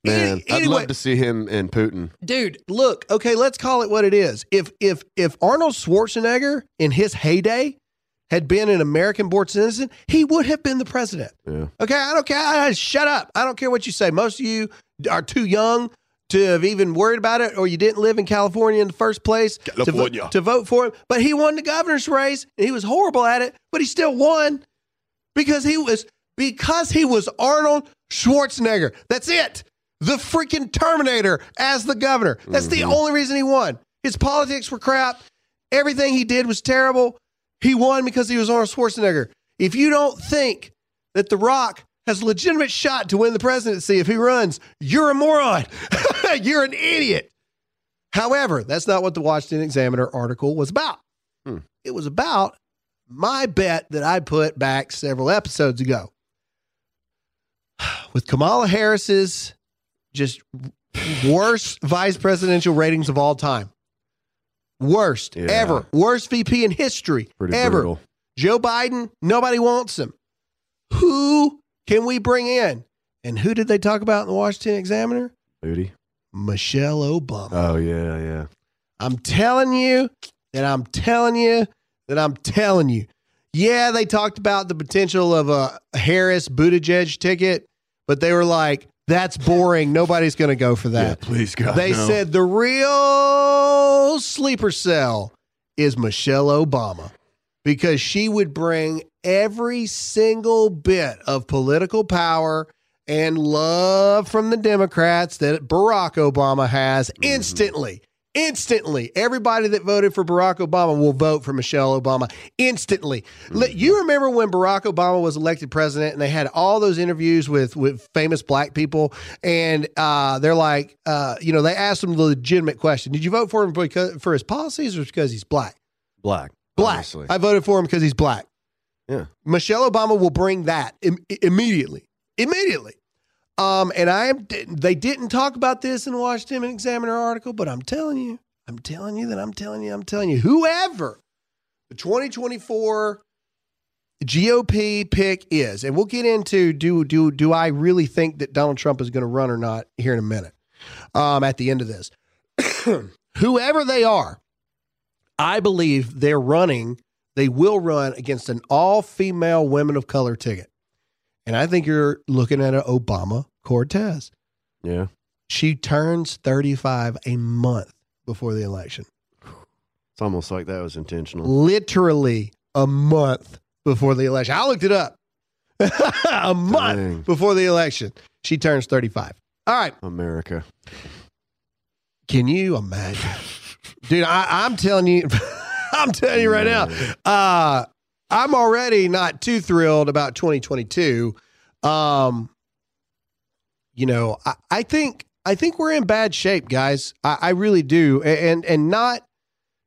Man, Any- I'd love to see him and Putin. dude look okay let's call it what it is if if if arnold schwarzenegger in his heyday had been an american born citizen he would have been the president Yeah. okay i don't care I, shut up i don't care what you say most of you are too young to have even worried about it or you didn't live in california in the first place to vo- to vote for him but he won the governor's race and he was horrible at it but he still won because he was because he was Arnold Schwarzenegger. That's it. The freaking Terminator as the governor. That's the only reason he won. His politics were crap. Everything he did was terrible. He won because he was Arnold Schwarzenegger. If you don't think that The Rock has a legitimate shot to win the presidency if he runs, you're a moron. you're an idiot. However, that's not what the Washington Examiner article was about. Hmm. It was about my bet that I put back several episodes ago. With Kamala Harris's just worst vice presidential ratings of all time. Worst Yeah. ever. Worst VP in history Pretty ever. brutal. Joe Biden, nobody wants him. Who can we bring in? And who did they talk about in the Washington Examiner? Booty. Michelle Obama. Oh yeah, yeah. I'm telling you that I'm telling you that I'm telling you. Yeah, they talked about the potential of a Harris Buttigieg ticket, but they were like, that's boring. Nobody's going to go for that. yeah, please God. They no. said the real sleeper cell is Michelle Obama because she would bring every single bit of political power and love from the Democrats that Barack Obama has mm-hmm. instantly. Instantly, everybody that voted for Barack Obama will vote for Michelle Obama instantly. Let- You remember when Barack Obama was elected president, and they had all those interviews with with famous black people, and uh, they're like, uh, you know, they asked him the legitimate question: Did you vote for him because for his policies or because he's black? black. Black. honestly. I voted for him because he's black. Yeah. Michelle Obama will bring that Im- immediately. Immediately. Um, and I am. They didn't talk about this in the Washington Examiner article, but I'm telling you, I'm telling you that I'm telling you, I'm telling you, whoever the 2024 GOP pick is, and we'll get into do do do I really think that Donald Trump is going to run or not here in a minute. Um, at the end of this, whoever they are, I believe they're running. They will run against an all-female women of color ticket, and I think you're looking at an Obama Cortez. Yeah. She turns 35 a month before the election. It's almost like that was intentional. Literally a month before the election. I looked it up. a month Dang. before the election. She turns 35. All right. America. Can you imagine? Dude, I, I'm telling you, I'm telling you right now, uh, I'm already not too thrilled about 2022. Um, you know, I, I think I think we're in bad shape, guys. I, I really do, and and not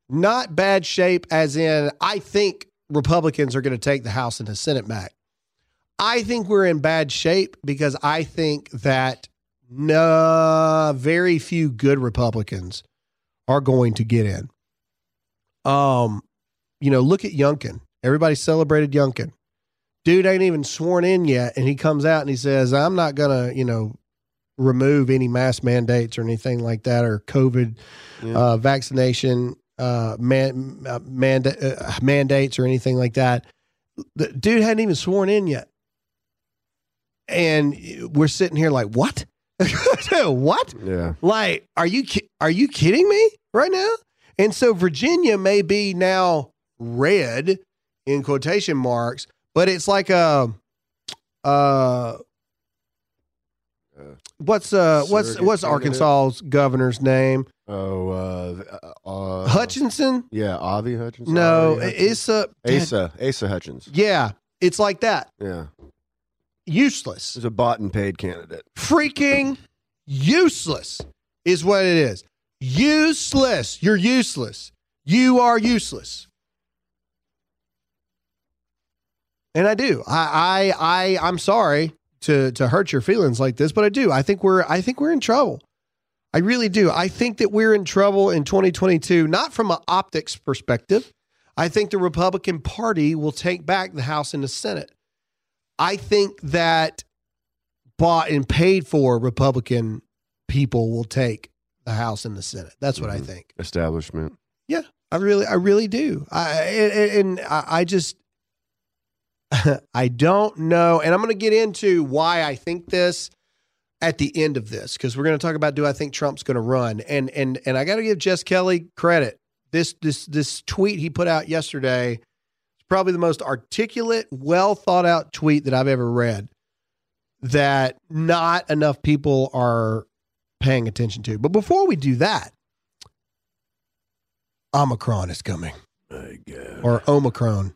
not bad shape as in I think Republicans are going to take the House and the Senate back. I think we're in bad shape because I think that no, very few good Republicans are going to get in. Um, you know, look at Youngkin. Everybody celebrated Youngkin. Dude ain't even sworn in yet, and he comes out and he says, "I'm not gonna, you know, remove any mask mandates or anything like that, or COVID Yeah. uh, vaccination uh, man, uh, manda- uh, mandates or anything like that." The dude hadn't even sworn in yet, and we're sitting here like, "What? what? Yeah. Like, are you ki- are you kidding me right now?" And so Virginia may be now red in quotation marks, but it's like a uh what's uh what's what's? Arkansas's governor's name? Oh, uh, Uh, Hutchinson? Yeah, Avi Hutchinson. No? Asa. Asa. Asa Hutchins. Yeah, it's like that. Yeah. Useless. He's a bought and paid candidate. Freaking useless is what it is. Useless. You're useless. You are useless. And I do. I I I I'm sorry to to hurt your feelings like this, but I do. I think we're I think we're in trouble. I really do. I think that we're in trouble in 2022, not from an optics perspective. I think the Republican Party will take back the House and the Senate. I think that bought and paid for Republican people will take the House and the Senate. That's what I Mhm. think. Establishment. Yeah, I really, I really do. I and, and I I just, I don't know, and I'm going to get into why I think this at the end of this because we're going to talk about do I think Trump's going to run, and and and I got to give Jesse Kelly credit. This this this tweet he put out yesterday is probably the most articulate, well thought out tweet that I've ever read. That not enough people are paying attention to. But before we do that, Omicron is coming, My God. or Omicron,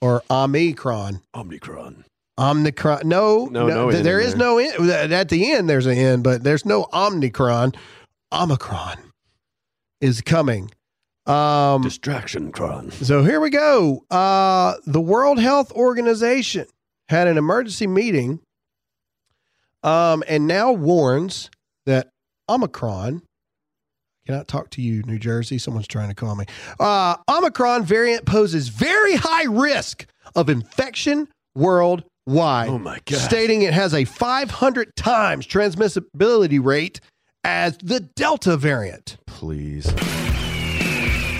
or Omicron. Omicron. Omnicron. No, No, no th- N there is there. no in. At the end, there's an N, but there's no Omnicron. Omicron is coming. Um, Distraction cron. so here we go. Uh, the World Health Organization had an emergency meeting um, and now warns that Omicron cannot talk to you, New Jersey. Someone's trying to call me. Uh, Omicron variant poses very high risk of infection worldwide, Oh my God. stating it has a 500 times transmissibility rate as the Delta variant. Please.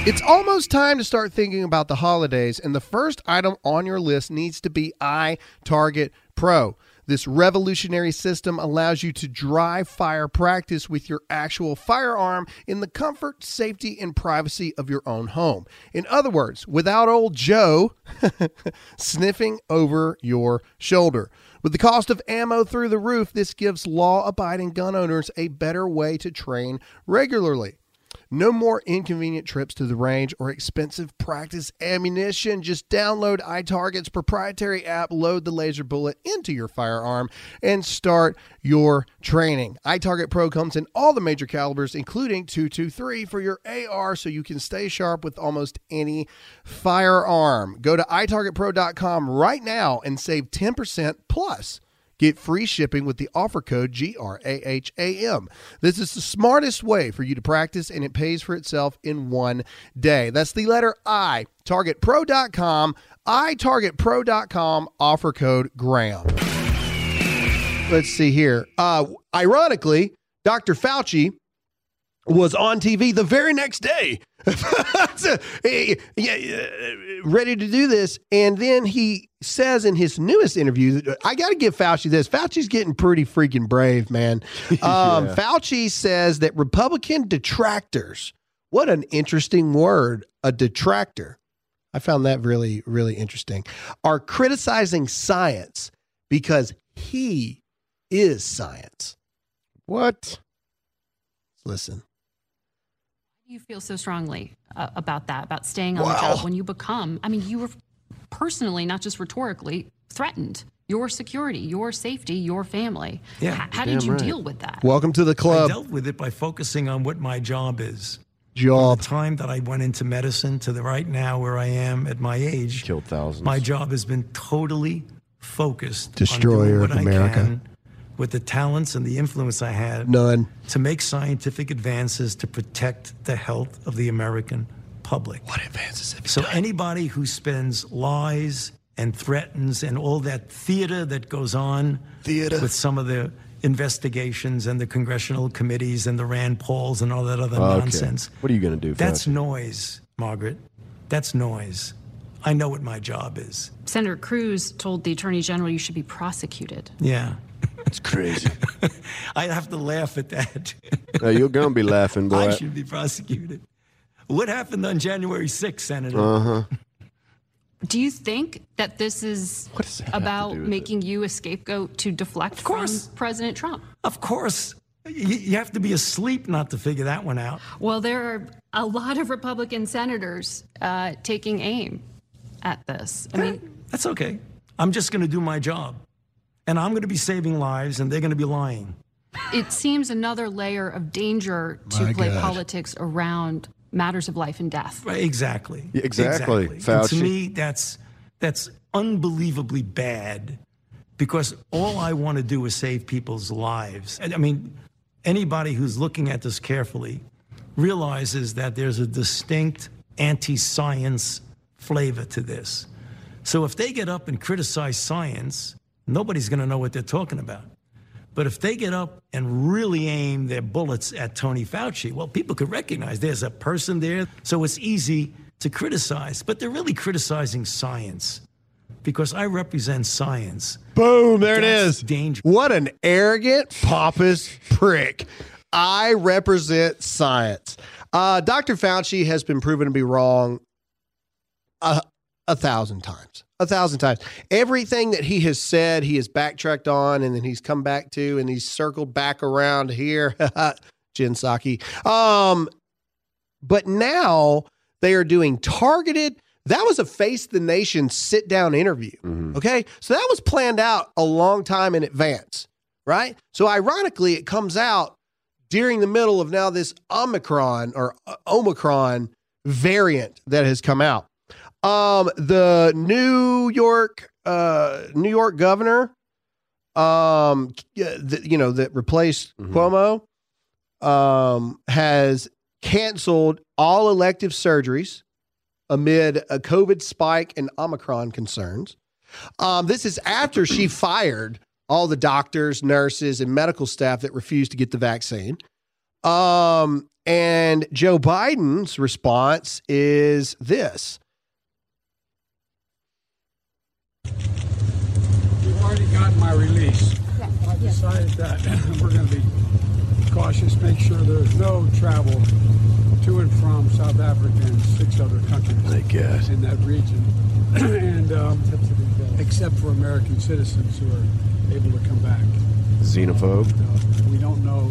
It's almost time to start thinking about the holidays, and the first item on your list needs to be iTarget Pro. This revolutionary system allows you to dry fire practice with your actual firearm in the comfort, safety, and privacy of your own home. In other words, without old Joe sniffing over your shoulder. With the cost of ammo through the roof, this gives law abiding gun owners a better way to train regularly. No more inconvenient trips to the range or expensive practice ammunition. Just download iTarget's proprietary app, load the laser bullet into your firearm, and start your training. iTarget Pro comes in all the major calibers, including 223 for your AR, so you can stay sharp with almost any firearm. Go to itargetpro.com right now and save 10% plus. Get free shipping with the offer code GRAHAM. This is the smartest way for you to practice, and it pays for itself in one day. That's the letter I, targetpro.com, itargetpro.com, offer code GRAHAM. Let's see here. Uh, ironically, Dr. Fauci was on TV the very next day, Eh, ready to do this. And then he says in his newest interview, I got to give Fauci this. Fauci's getting pretty freaking brave, man. Um, Yeah. Fauci says that Republican detractors, what an interesting word, a detractor. I found that really, really interesting, are criticizing science because he is science. What? Listen. You feel so strongly uh, about that, about staying on the job when you become, I mean, you were personally, not just rhetorically, threatened. Your security, your safety, your family. Yeah, H- how did you right. deal with that? Welcome to the club. I dealt with it by focusing on what my job is. job. The time that I went into medicine to the right now where I am at my age, Killed thousands. my job has been totally focused Destroyer on doing of what America. I can with the talents and the influence I had None. to make scientific advances to protect the health of the American public. What advances have you So done? anybody who spends lies and threatens and all that theater that goes on Theater. with some of the investigations and the congressional committees and the Rand Pauls and all that other Okay. nonsense. What are you going to do? That's Fauci? noise, Margaret. That's noise. I know what my job is. Senator Cruz told the attorney general you should be prosecuted. Yeah. It's crazy. I have to laugh at that. Now, you're going to be laughing, boy. I should be prosecuted. What happened on January 6th, Senator? Uh huh. Do you think that this is What that about do with making you a scapegoat to deflect of course. from President Trump? Of course. You, you have to be asleep not to figure that one out. Well, there are a lot of Republican senators uh, taking aim at this. I mean, That's okay. I'm just going to do my job. And I'm going to be saving lives, and they're going to be lying. it seems another layer of danger to My play God. politics around matters of life and death. Right, Exactly. Exactly, And to me, that's that's unbelievably bad because all I want to do is save people's lives. I mean, anybody who's looking at this carefully realizes that there's a distinct anti-science flavor to this. So if they get up and criticize science, nobody's going to know what they're talking about. But if they get up and really aim their bullets at Tony Fauci, well, people could recognize there's a person there. So it's easy to criticize, but they're really criticizing science because I represent science. Boom, there it That's is. dangerous. What an arrogant, pompous prick. I represent science. Uh, Dr. Fauci has been proven to be wrong a, a thousand times. A thousand times. Everything that he has said, he has backtracked on, and then he's come back to, and he's circled back around here. Jen Psaki. Um, but now they are doing targeted. That was a face the nation sit down interview. Okay. So that was planned out a long time in advance, right? So ironically, it comes out during the middle of now this Omicron or uh, Omicron variant that has come out. Um, the New York, uh, New York governor, um, you know, that replaced Cuomo, um, has canceled all elective surgeries amid a COVID spike and Omicron concerns. Um, this is after she fired all the doctors, nurses, and medical staff that refused to get the vaccine. Um, and Joe Biden's response is this. You've already gotten my release. I decided that we're going to be cautious, make sure there's no travel to and from South Africa and six other countries I guess. in that region, and um, except for American citizens who are able to come back. Xenophobe. Uh, we don't know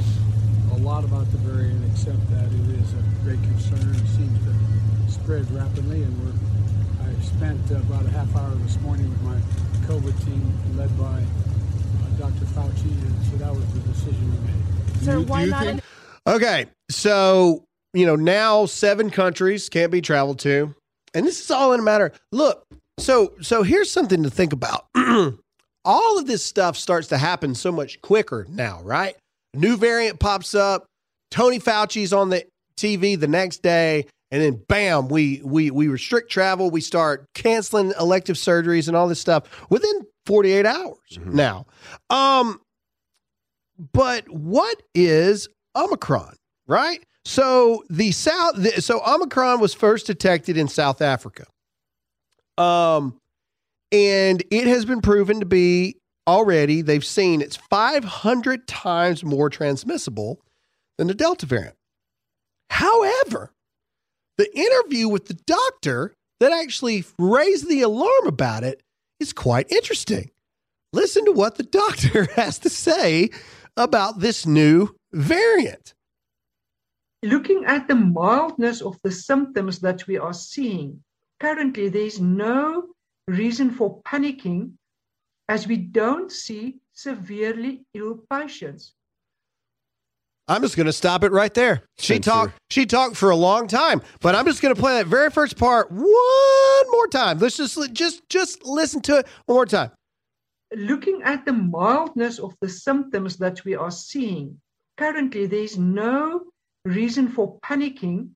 a lot about the variant except that it is a great concern. It seems to spread rapidly, and we're. I spent uh, about a half hour this morning with my COVID team, led by uh, Dr. Fauci, and so that was the decision we made. Sir, you- why you not think- Okay, so you know now seven countries can't be traveled to, and this is all in a matter. Look, so so here's something to think about. all of this stuff starts to happen so much quicker now, right? New variant pops up. Tony Fauci's on the TV the next day, and then bam, we we we restrict travel. We start canceling elective surgeries and all this stuff within 48 hours now. Um, but what is Omicron, right? So the South, the, so Omicron was first detected in South Africa. Um, and it has been proven to be already, they've seen it's 500 times more transmissible than the Delta variant. However, the interview with the doctor that actually raised the alarm about it is quite interesting. Listen to what the doctor has to say about this new variant. Looking at the mildness of the symptoms that we are seeing, currently there's no reason for panicking as we don't see severely ill patients. I'm just going to stop it right there. She Censor. talked. She talked for a long time, but I'm just going to play that very first part one more time. Let's just just just listen to it one more time. Looking at the mildness of the symptoms that we are seeing, currently there's no reason for panicking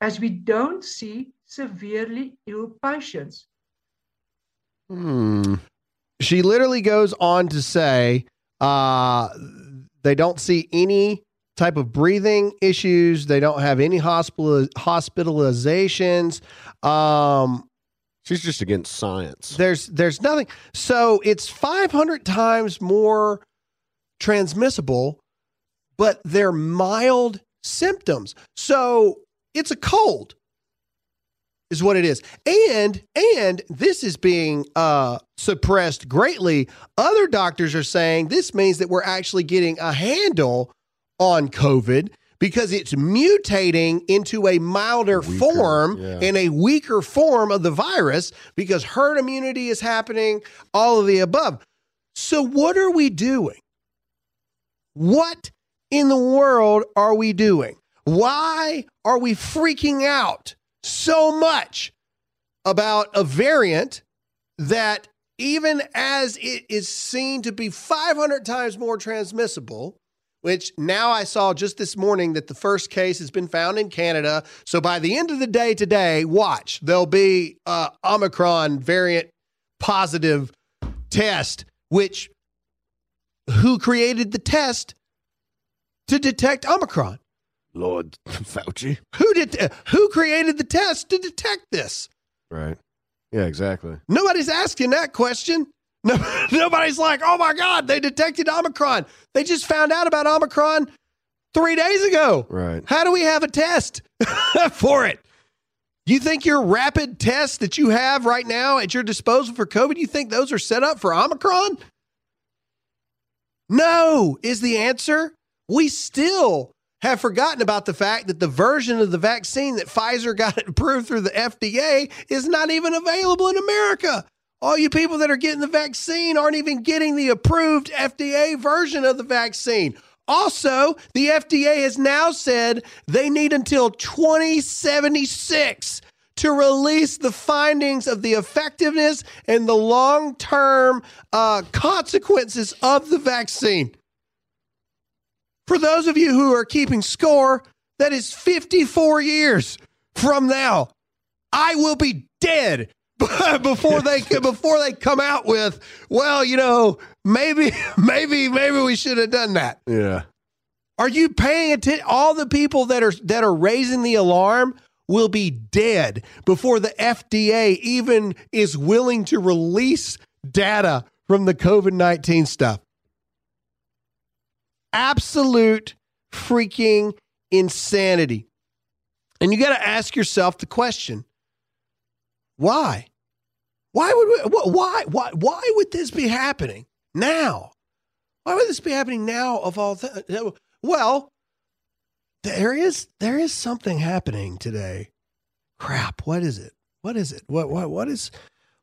as we don't see severely ill patients. Hmm. She literally goes on to say uh, they don't see any type of breathing issues. They don't have any hospital hospitalizations. Um, She's just against science. there's there's nothing. So it's 500 times more transmissible, but they're mild symptoms. So it's a cold, is what it is. And and this is being uh, suppressed greatly. Other doctors are saying this means that we're actually getting a handle on COVID because it's mutating into a milder form yeah. and a weaker form of the virus because herd immunity is happening, all of the above. So, what are we doing? What in the world are we doing? Why are we freaking out so much about a variant that, even as it is seen to be 500 times more transmissible, which now I saw just this morning that the first case has been found in Canada. So by the end of the day today, watch, there'll be uh, Omicron variant positive test, which who created the test to detect Omicron? Lord Fauci. Who did who created the test to detect this? Right. Yeah, exactly. Nobody's asking that question. No, nobody's like, oh my God, they detected Omicron. They just found out about Omicron three days ago. Right. How do we have a test for it? You think your rapid tests that you have right now at your disposal for COVID, you think those are set up for Omicron? No, is the answer. We still have forgotten about the fact that the version of the vaccine that Pfizer got approved through the FDA is not even available in America. All you people that are getting the vaccine aren't even getting the approved FDA version of the vaccine. Also, the FDA has now said they need until 2076 to release the findings of the effectiveness and the long term uh, consequences of the vaccine. For those of you who are keeping score, that is 54 years from now. I will be dead before they before they come out with, well, you know, maybe maybe maybe we should have done that. Yeah. Are you paying attention? All the people that are that are raising the alarm will be dead before the FDA even is willing to release data from the COVID 19 stuff. Absolute freaking insanity. And you got to ask yourself the question why? Why would we, why why why would this be happening now? Why would this be happening now of all th- well, there is there is something happening today. Crap, what is it? What is it? What what what is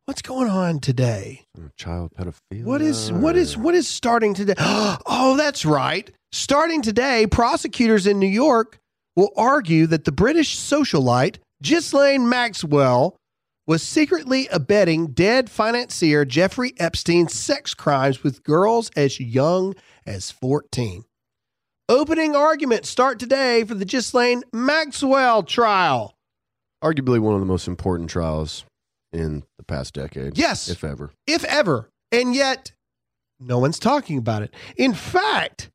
what's going on today? Child pedophilia. What is what is what is starting today? Oh, that's right. Starting today, prosecutors in New York will argue that the British socialite Ghislaine Maxwell was secretly abetting dead financier Jeffrey Epstein's sex crimes with girls as young as 14. Opening arguments start today for the Ghislaine Maxwell trial. Arguably one of the most important trials in the past decade. Yes. If ever. If ever. And yet, no one's talking about it. In fact,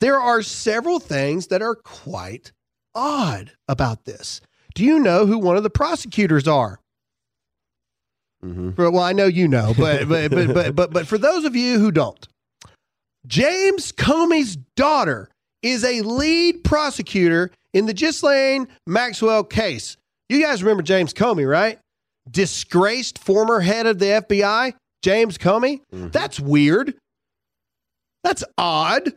there are several things that are quite odd about this. Do you know who one of the prosecutors are? Mm-hmm. For- Well, I know you know, but but, but but but but for those of you who don't, James Comey's daughter is a lead prosecutor in the Ghislaine Maxwell case. You guys remember James Comey, right? Disgraced former head of the FBI, James Comey. That's weird. That's odd.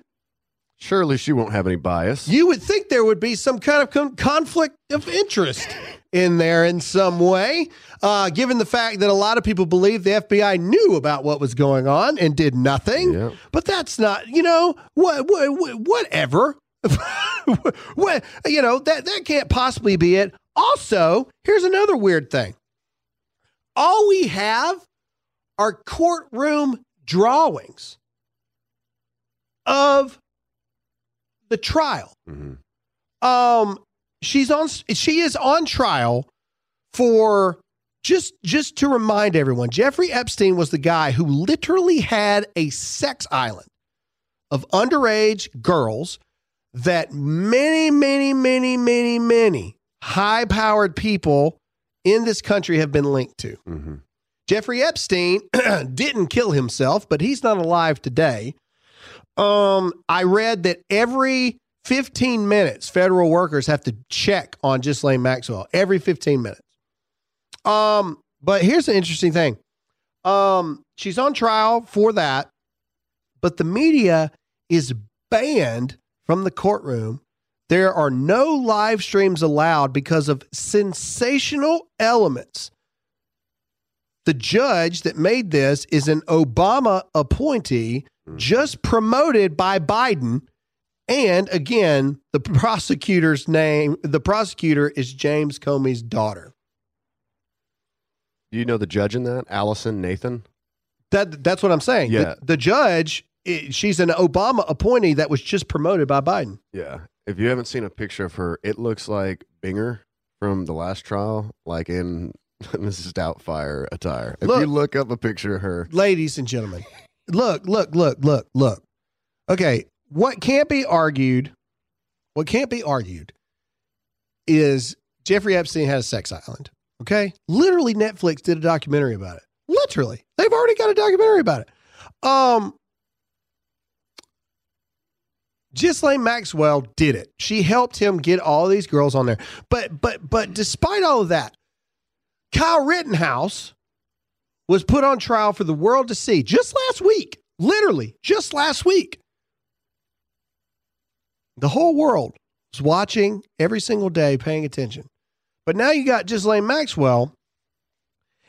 Surely she won't have any bias. You would think there would be some kind of con- conflict of interest in there in some way, uh, given the fact that a lot of people believe the FBI knew about what was going on and did nothing. Yeah. But that's not, you know, what, what, whatever. what, you know, that, that can't possibly be it. Also, here's another weird thing. All we have are courtroom drawings of the trial. Um, she's on. She is on trial for just just to remind everyone. Jeffrey Epstein was the guy who literally had a sex island of underage girls that many, many, many, many, many high-powered people in this country have been linked to. Jeffrey Epstein didn't kill himself, but he's not alive today. Um, I read that every 15 minutes, federal workers have to check on Ghislaine Maxwell every 15 minutes. Um, but here's the interesting thing. Um, she's on trial for that, but the media is banned from the courtroom. There are no live streams allowed because of sensational elements. The judge that made this is an Obama appointee just promoted by Biden. And again, the hmm. prosecutor's name, the prosecutor is James Comey's daughter. Do you know the judge in that? Alison Nathan? That that's what I'm saying. Yeah. The, the judge, i- she's an Obama appointee that was just promoted by Biden. Yeah. If you haven't seen a picture of her, it looks like Binger from the last trial, like in Mrs. Doubtfire attire. If Look. you look up a picture of her, Ladies and gentlemen, look, look, look, look, look. Okay, what can't be argued, what can't be argued is Jeffrey Epstein had a sex island. Okay? Literally Netflix did a documentary about it. Literally. They've already got a documentary about it. Um Ghislaine Maxwell did it. She helped him get all these girls on there. But but but despite all of that, Kyle Rittenhouse was put on trial for the world to see just last week. Literally, just last week. The whole world is watching every single day, paying attention. But now you got Ghislaine Maxwell,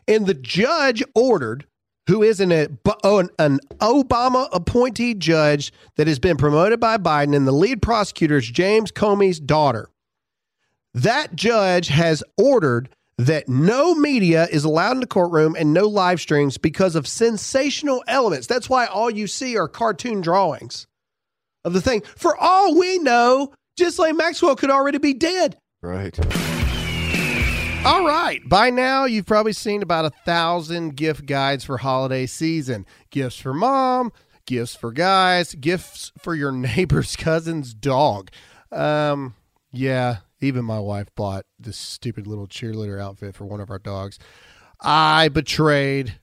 and the judge ordered, who is an, an, an Obama appointee judge that has been promoted by Biden, and the lead prosecutor is James Comey's daughter. That judge has ordered that no media is allowed in the courtroom and no live streams because of sensational elements. That's why all you see are cartoon drawings of the thing. For all we know, Ghislaine Maxwell could already be dead. right? All right. By now, you've probably seen about a thousand gift guides for holiday season. Gifts for mom, gifts for guys, gifts for your neighbor's cousin's dog. Um, yeah, even my wife bought this stupid little cheerleader outfit for one of our dogs. I betrayed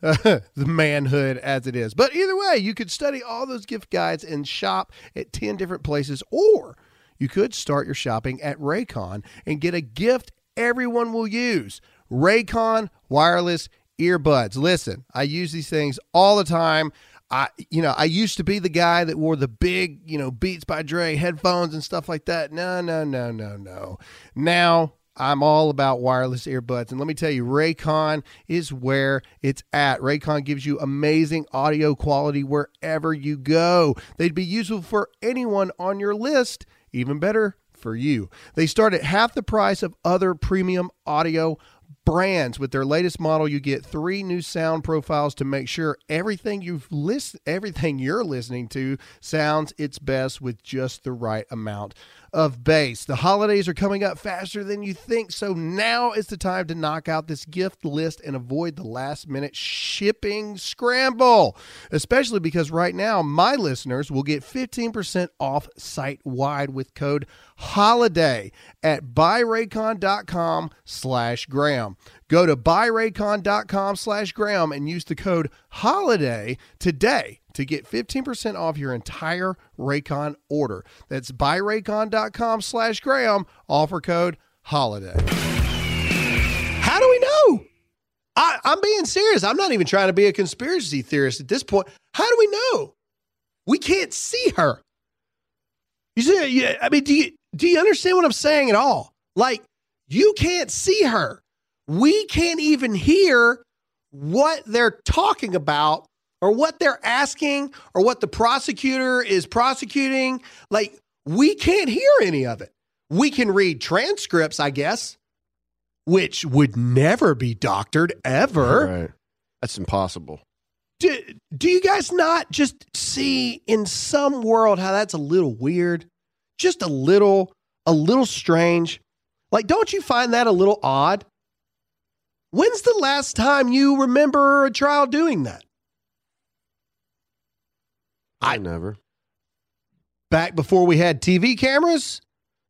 the manhood as it is. But either way, you could study all those gift guides and shop at 10 different places, or you could start your shopping at Raycon and get a gift everyone will use Raycon wireless earbuds. Listen, I use these things all the time. I, you know, I used to be the guy that wore the big, you know, Beats by Dre headphones and stuff like that. No, no, no, no, no. Now I'm all about wireless earbuds. And let me tell you, Raycon is where it's at. Raycon gives you amazing audio quality wherever you go. They'd be useful for anyone on your list, even better for you. They start at half the price of other premium audio brands. With their latest model, you get three new sound profiles to make sure everything you've listen, everything you're listening to sounds its best with just the right amount of bass. The holidays are coming up faster than you think, so now is the time to knock out this gift list and avoid the last minute shipping scramble. Especially because right now, my listeners will get 15% off site wide with code HOLIDAY at buyraycon.com slash Graham. Go to buyraycon.com slash Graham and use the code HOLIDAY today to get 15% off your entire Raycon order. That's buyraycon.com slash Graham, offer code HOLIDAY. How do we know? I, I'm being serious. I'm not even trying to be a conspiracy theorist at this point. How do we know? We can't see her. You see, I mean, do you do you understand what I'm saying at all? Like, you can't see her. We can't even hear what they're talking about or what they're asking or what the prosecutor is prosecuting. Like, we can't hear any of it. We can read transcripts, I guess, which would never be doctored ever. Right. That's impossible. Do, do you guys not just see in some world how that's a little weird? Just a little, a little strange. Like, don't you find that a little odd? When's the last time you remember a trial doing that? I never. Back before we had TV cameras?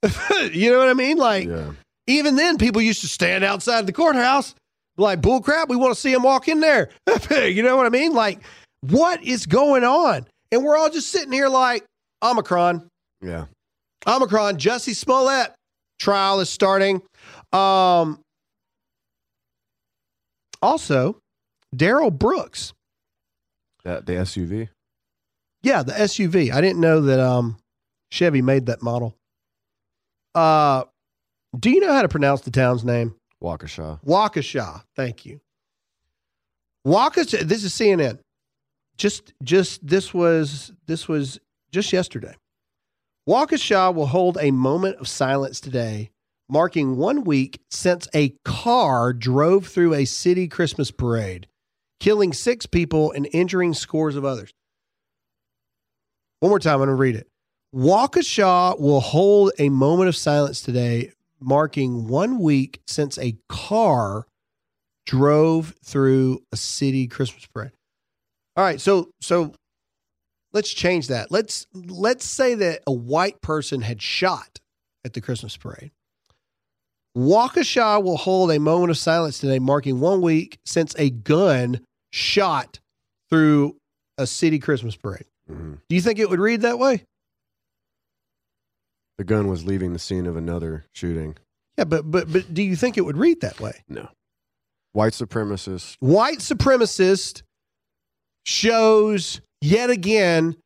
you know what I mean? Like, Yeah. even then, people used to stand outside the courthouse like, bull crap, we want to see him walk in there. you know what I mean? Like, what is going on? And we're all just sitting here like, Omicron, Yeah. Omicron, Jussie Smollett trial is starting. Um, also, Darrell Brooks. That the SUV. Yeah, the SUV. I didn't know that um Chevy made that model. Uh, do you know how to pronounce the town's name? Waukesha. Waukesha. Thank you. Waukesha. This is CNN. Just, just this was this was just yesterday. Waukesha will hold a moment of silence today, marking one week since a car drove through a city Christmas parade, killing six people and injuring scores of others. One more time, I'm going to read it. Waukesha will hold a moment of silence today, marking one week since a car drove through a city Christmas parade. All right, so so let's change that. Let's let's say that a white person had shot at the Christmas parade. Waukesha will hold a moment of silence today, marking one week since a gun shot through a city Christmas parade. Mm-hmm. Do you think it would read that way? The gun was leaving the scene of another shooting. Yeah, but but but do you think it would read that way? No. White supremacist. White supremacist shows yet again,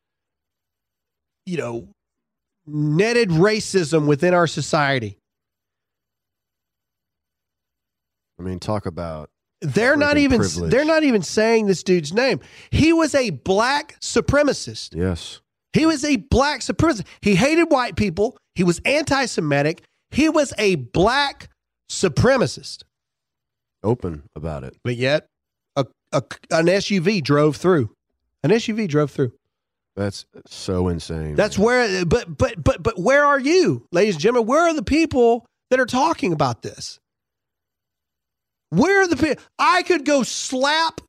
you know, netted racism within our society. I mean, talk about They're not even privilege. they're not even saying this dude's name. He was a black supremacist. yes. He was a black supremacist. He hated white people. He was anti-Semitic. He was a black supremacist. Open about it. But yet, a, a an SUV drove through. An SUV drove through. That's so insane. That's where. But but but but where are you, ladies and gentlemen? Where are the people that are talking about this? Where are the people? I could go slap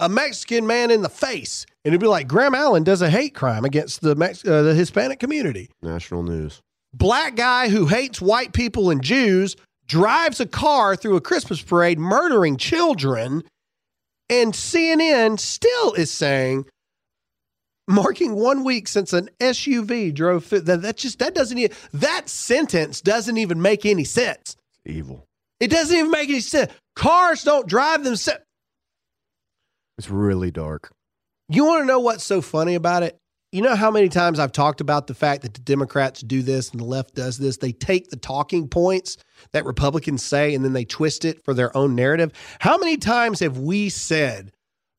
a Mexican man in the face, and it'd be like Graham Allen does a hate crime against the Mex- uh, the Hispanic community. national news. Black guy who hates white people and Jews drives a car through a Christmas parade, murdering children, and CNN still is saying, marking one week since an SUV drove through. That, that just that doesn't even that sentence doesn't even make any sense. Evil. It doesn't even make any sense. Cars don't drive themselves. It's really dark. You want to know what's so funny about it? You know how many times I've talked about the fact that the Democrats do this and the left does this? They take the talking points that Republicans say and then they twist it for their own narrative. How many times have we said,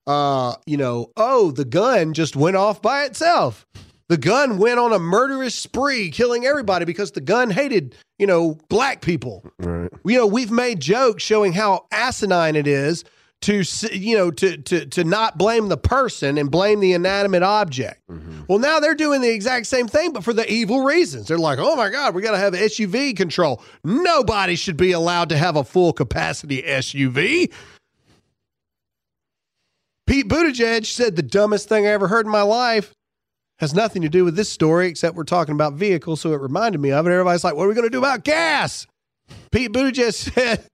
uh, you know, oh, the gun just went off by itself? The gun went on a murderous spree, killing everybody because the gun hated, you know, black people. Right. you know we've made jokes showing how asinine it is to you know to to to not blame the person and blame the inanimate object. Mm-hmm. Well now they're doing the exact same thing but for the evil reasons. They're like oh my god we got to have suv control. Nobody should be allowed to have a full capacity suv pete buttigieg said the dumbest thing i ever heard in my life has nothing to do with this story except we're talking about vehicles so it reminded me of it everybody's like what are we going to do about gas Pete Buttigieg said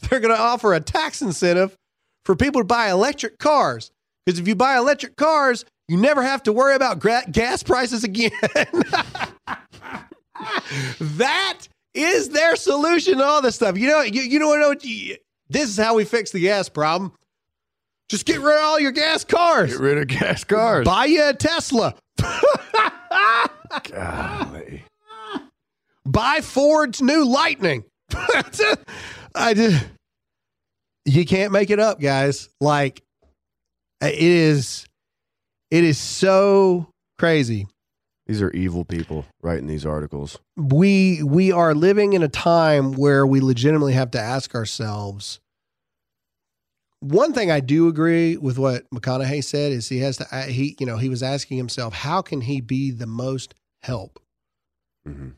they're going to offer a tax incentive for people to buy electric cars. Because if you buy electric cars, you never have to worry about gra- gas prices again. that is their solution to all this stuff. You know, you, you know what you, this is how we fix the gas problem. Just get rid of all your gas cars. Get rid of gas cars. Buy you a Tesla. Golly. buy Ford's new Lightning. I just, you can't make it up, guys. Like it is, it is so crazy. These are evil people writing these articles. We we are living in a time where we legitimately have to ask ourselves. One thing I do agree with what McConaughey said is he has to he you know he was asking himself how can he be the most help hmm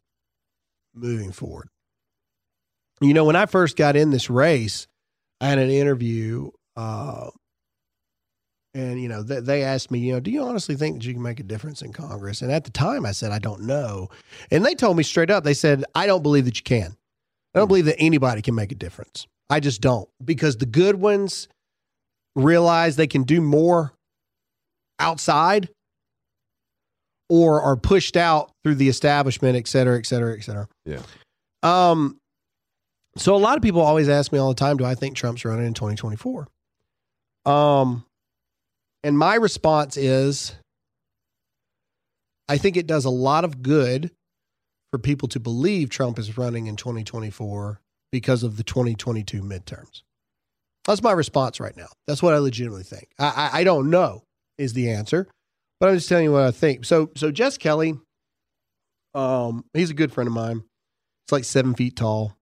moving forward. You know, when I first got in this race, I had an interview, uh, and you know, th- they asked me, you know, do you honestly think that you can make a difference in Congress? And at the time, I said, I don't know. And they told me straight up, they said, I don't believe that you can. I don't believe that anybody can make a difference. I just don't because the good ones realize they can do more outside or are pushed out through the establishment, et cetera, et cetera, et cetera. Yeah. Um, so a lot of people always ask me all the time, do I think Trump's running in 2024? Um, and my response is I think it does a lot of good for people to believe Trump is running in 2024 because of the 2022 midterms. That's my response right now. That's what I legitimately think. I, I, I don't know is the answer, but I'm just telling you what I think. So so Jesse Kelly, um, he's a good friend of mine. He's like seven feet tall,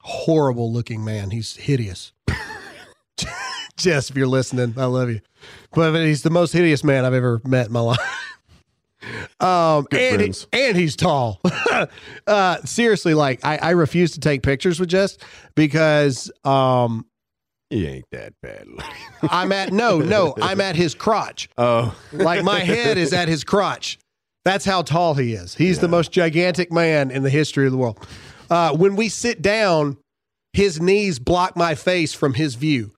horrible looking man. He's hideous. Jess, if you're listening, I love you. But he's the most hideous man I've ever met in my life. Um, and, friends. and he's tall. uh, seriously, like I, I refuse to take pictures with Jess because um, He ain't that bad. I'm at no, no, I'm at his crotch. oh, Like my head is at his crotch. That's how tall he is. He's the most gigantic man in the history of the world. Uh, when we sit down, his knees block my face from his view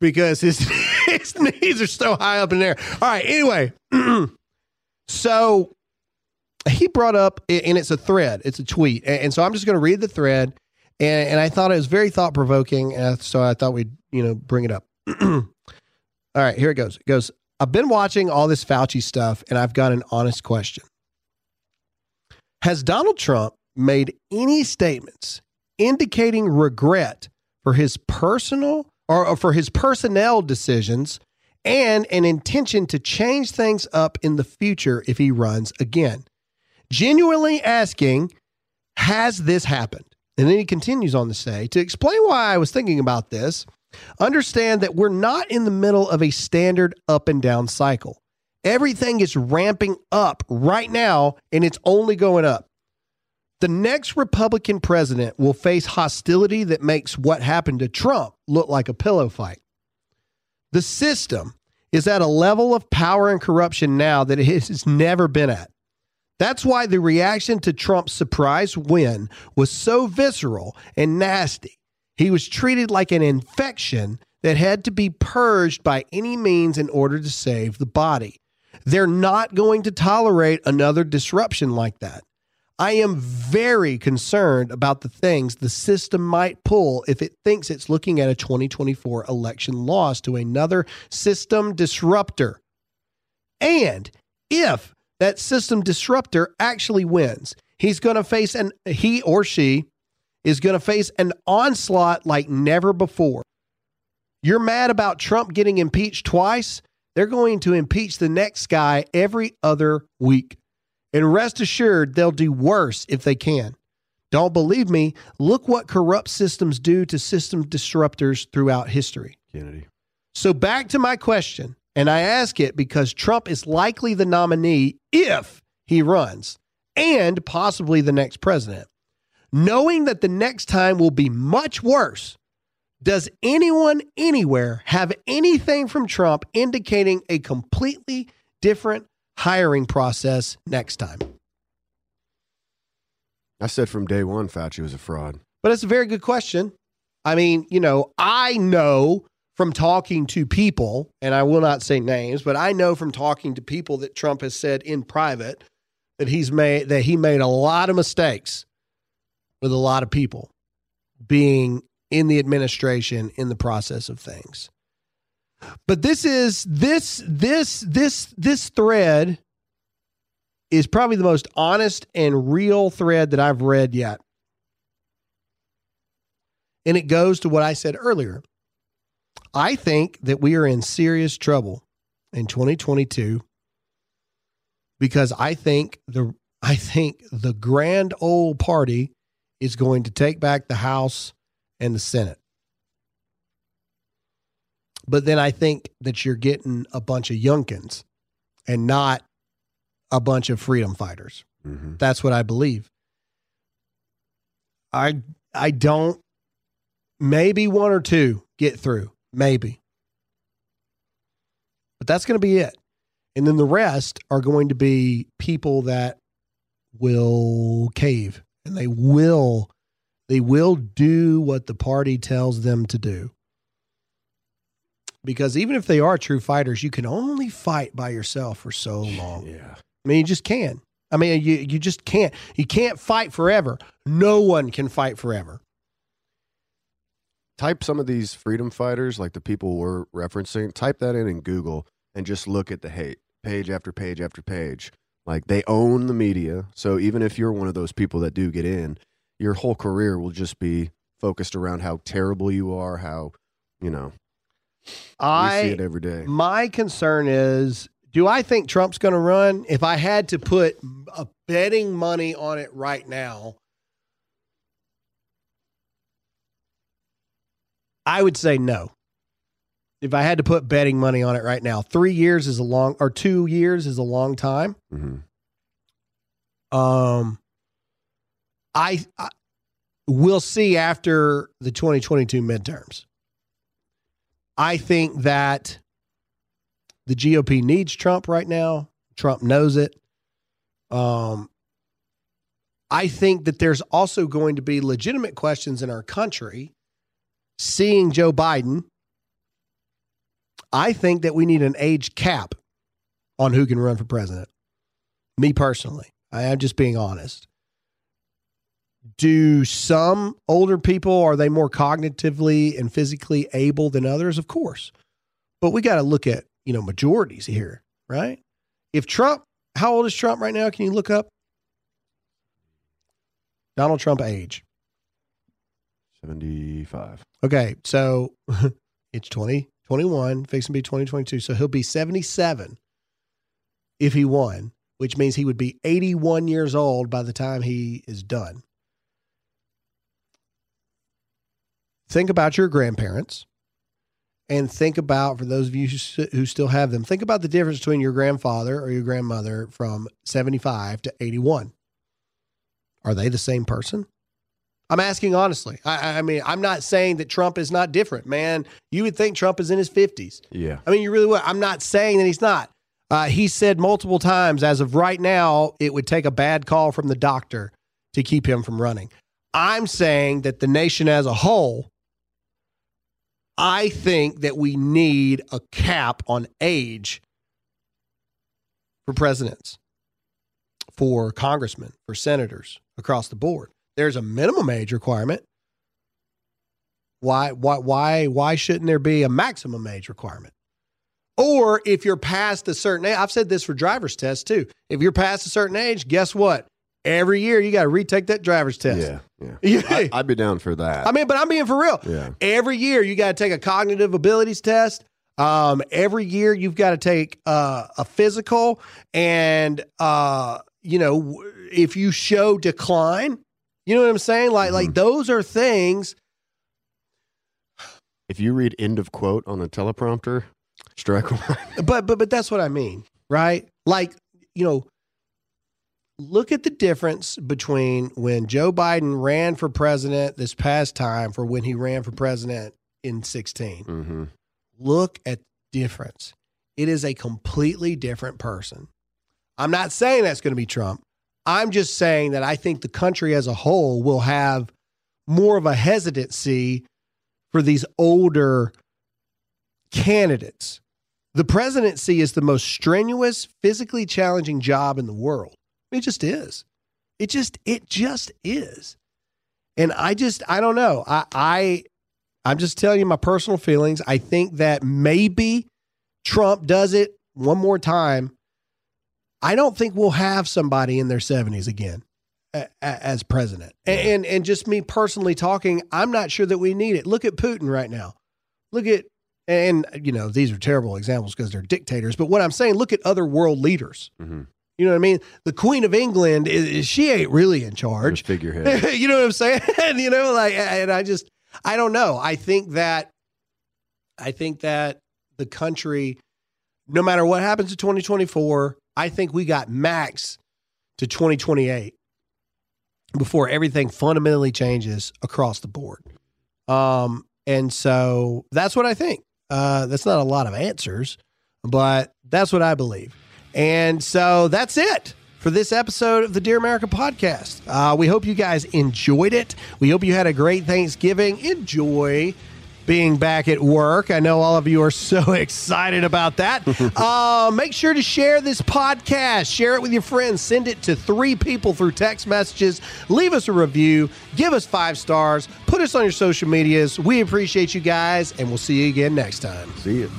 because his his knees are so high up in there. All right. Anyway, so he brought up, and it's a thread. It's a tweet, and, and so I'm just going to read the thread. And, and I thought it was very thought provoking, and so I thought we'd you know bring it up. all right, here it goes. It goes. I've been watching all this Fauci stuff, and I've got an honest question. Has Donald Trump made any statements indicating regret for his personal or, or for his personnel decisions and an intention to change things up in the future if he runs again? Genuinely asking, has this happened? And then he continues on to say, to explain why I was thinking about this, understand that we're not in the middle of a standard up and down cycle. Everything is ramping up right now, and it's only going up. The next Republican president will face hostility that makes what happened to Trump look like a pillow fight. The system is at a level of power and corruption now that it has never been at. That's why the reaction to Trump's surprise win was so visceral and nasty. He was treated like an infection that had to be purged by any means in order to save the body. They're not going to tolerate another disruption like that. I am very concerned about the things the system might pull if it thinks it's looking at a 2024 election loss to another system disruptor. And if that system disruptor actually wins, he's going to face an he or she is going to face an onslaught like never before. You're mad about Trump getting impeached twice? They're going to impeach the next guy every other week. And rest assured, they'll do worse if they can. Don't believe me? Look what corrupt systems do to system disruptors throughout history. Kennedy. So back to my question, and I ask it because Trump is likely the nominee if he runs, and possibly the next president. Knowing that the next time will be much worse, does anyone anywhere have anything from Trump indicating a completely different hiring process next time? I said from day one, Fauci was a fraud. But it's a very good question. I mean, you know, I know from talking to people, and I will not say names, but I know from talking to people that Trump has said in private that he's made that he made a lot of mistakes with a lot of people being in the administration in the process of things. But this is this this this this thread is probably the most honest and real thread that I've read yet. And it goes to what I said earlier. I think that we are in serious trouble in 2022 because I think the I think the grand old party is going to take back the House and the Senate. But then I think that you're getting a bunch of Youngkins and not a bunch of freedom fighters. Mhm. That's what I believe. I I don't maybe one or two get through, maybe. But that's going to be it. And then the rest are going to be people that will cave and they will they will do what the party tells them to do. Because even if they are true fighters, you can only fight by yourself for so long. Yeah. I mean, you just can't. I mean, you you just can't. You can't fight forever. No one can fight forever. Type some of these freedom fighters, like the people we're referencing, type that in in Google and just look at the hate page after page after page. Like they own the media. So even if you're one of those people that do get in, your whole career will just be focused around how terrible you are, how, you know, I see it every day. My concern is do I think Trump's going to run? If I had to put a betting money on it right now, I would say no. If I had to put betting money on it right now, three years is a long, or two years is a long time. Mm-hmm. Um, I, I we'll see after the 2022 midterms. I think that the GOP needs Trump right now. Trump knows it. Um, I think that there's also going to be legitimate questions in our country seeing Joe Biden. I think that we need an age cap on who can run for president. Me personally, I am just being honest. Do some older people are they more cognitively and physically able than others? Of course. But we got to look at, you know, majorities here, right? If Trump, how old is Trump right now? Can you look up Donald Trump age? 75. Okay, so it's 2021, fixing to be 2022. So he'll be 77 if he won, which means he would be 81 years old by the time he is done. Think about your grandparents and think about, for those of you who still have them, think about the difference between your grandfather or your grandmother from 75 to 81. Are they the same person? I'm asking honestly. I, I mean, I'm not saying that Trump is not different, man. You would think Trump is in his 50s. Yeah. I mean, you really would. I'm not saying that he's not. Uh, he said multiple times, as of right now, it would take a bad call from the doctor to keep him from running. I'm saying that the nation as a whole, I think that we need a cap on age for presidents, for congressmen, for senators across the board. There's a minimum age requirement. Why why why why shouldn't there be a maximum age requirement? Or if you're past a certain age, I've said this for driver's tests too. If you're past a certain age, guess what? Every year you got to retake that driver's test. Yeah. Yeah. Yeah. I, I'd be down for that. I mean, but I'm being for real. Yeah. Every year you got to take a cognitive abilities test. Um, every year you've got to take uh, a physical, and uh, you know if you show decline, you know what I'm saying. Like like those are things. if you read end of quote on a teleprompter, strike one. But but but that's what I mean, right? Like you know, look at the difference between when Joe Biden ran for president this past time for when he ran for president in 16. Mm-hmm. look at the difference. It is a completely different person. I'm not saying that's going to be Trump. I'm just saying that I think the country as a whole will have more of a hesitancy for these older candidates. The presidency is the most strenuous, physically challenging job in the world. It just is. It just it just is. And I just I don't know. I I I'm just telling you my personal feelings. I think that maybe Trump does it one more time. I don't think we'll have somebody in their 70s again a- a- as president. And, and and just me personally talking, I'm not sure that we need it. Look at Putin right now. Look at and you know these are terrible examples because they're dictators. But what I'm saying, look at other world leaders. Mm-hmm. You know what I mean? The Queen of England is, is- she ain't really in charge. figurehead. you know what I'm saying? you know, like, and I just, I don't know. I think that, I think that the country, no matter what happens in 2024, I think we got max to 2028 before everything fundamentally changes across the board. Um, and so that's what I think. Uh, that's not a lot of answers, but that's what I believe. And so that's it for this episode of the Dear America podcast. Uh, we hope you guys enjoyed it. We hope you had a great Thanksgiving. Enjoy being back at work. I know all of you are so excited about that. uh, make sure to share this podcast, share it with your friends, send it to three people through text messages, leave us a review, give us five stars, put us on your social medias. We appreciate you guys, and we'll see you again next time. See you.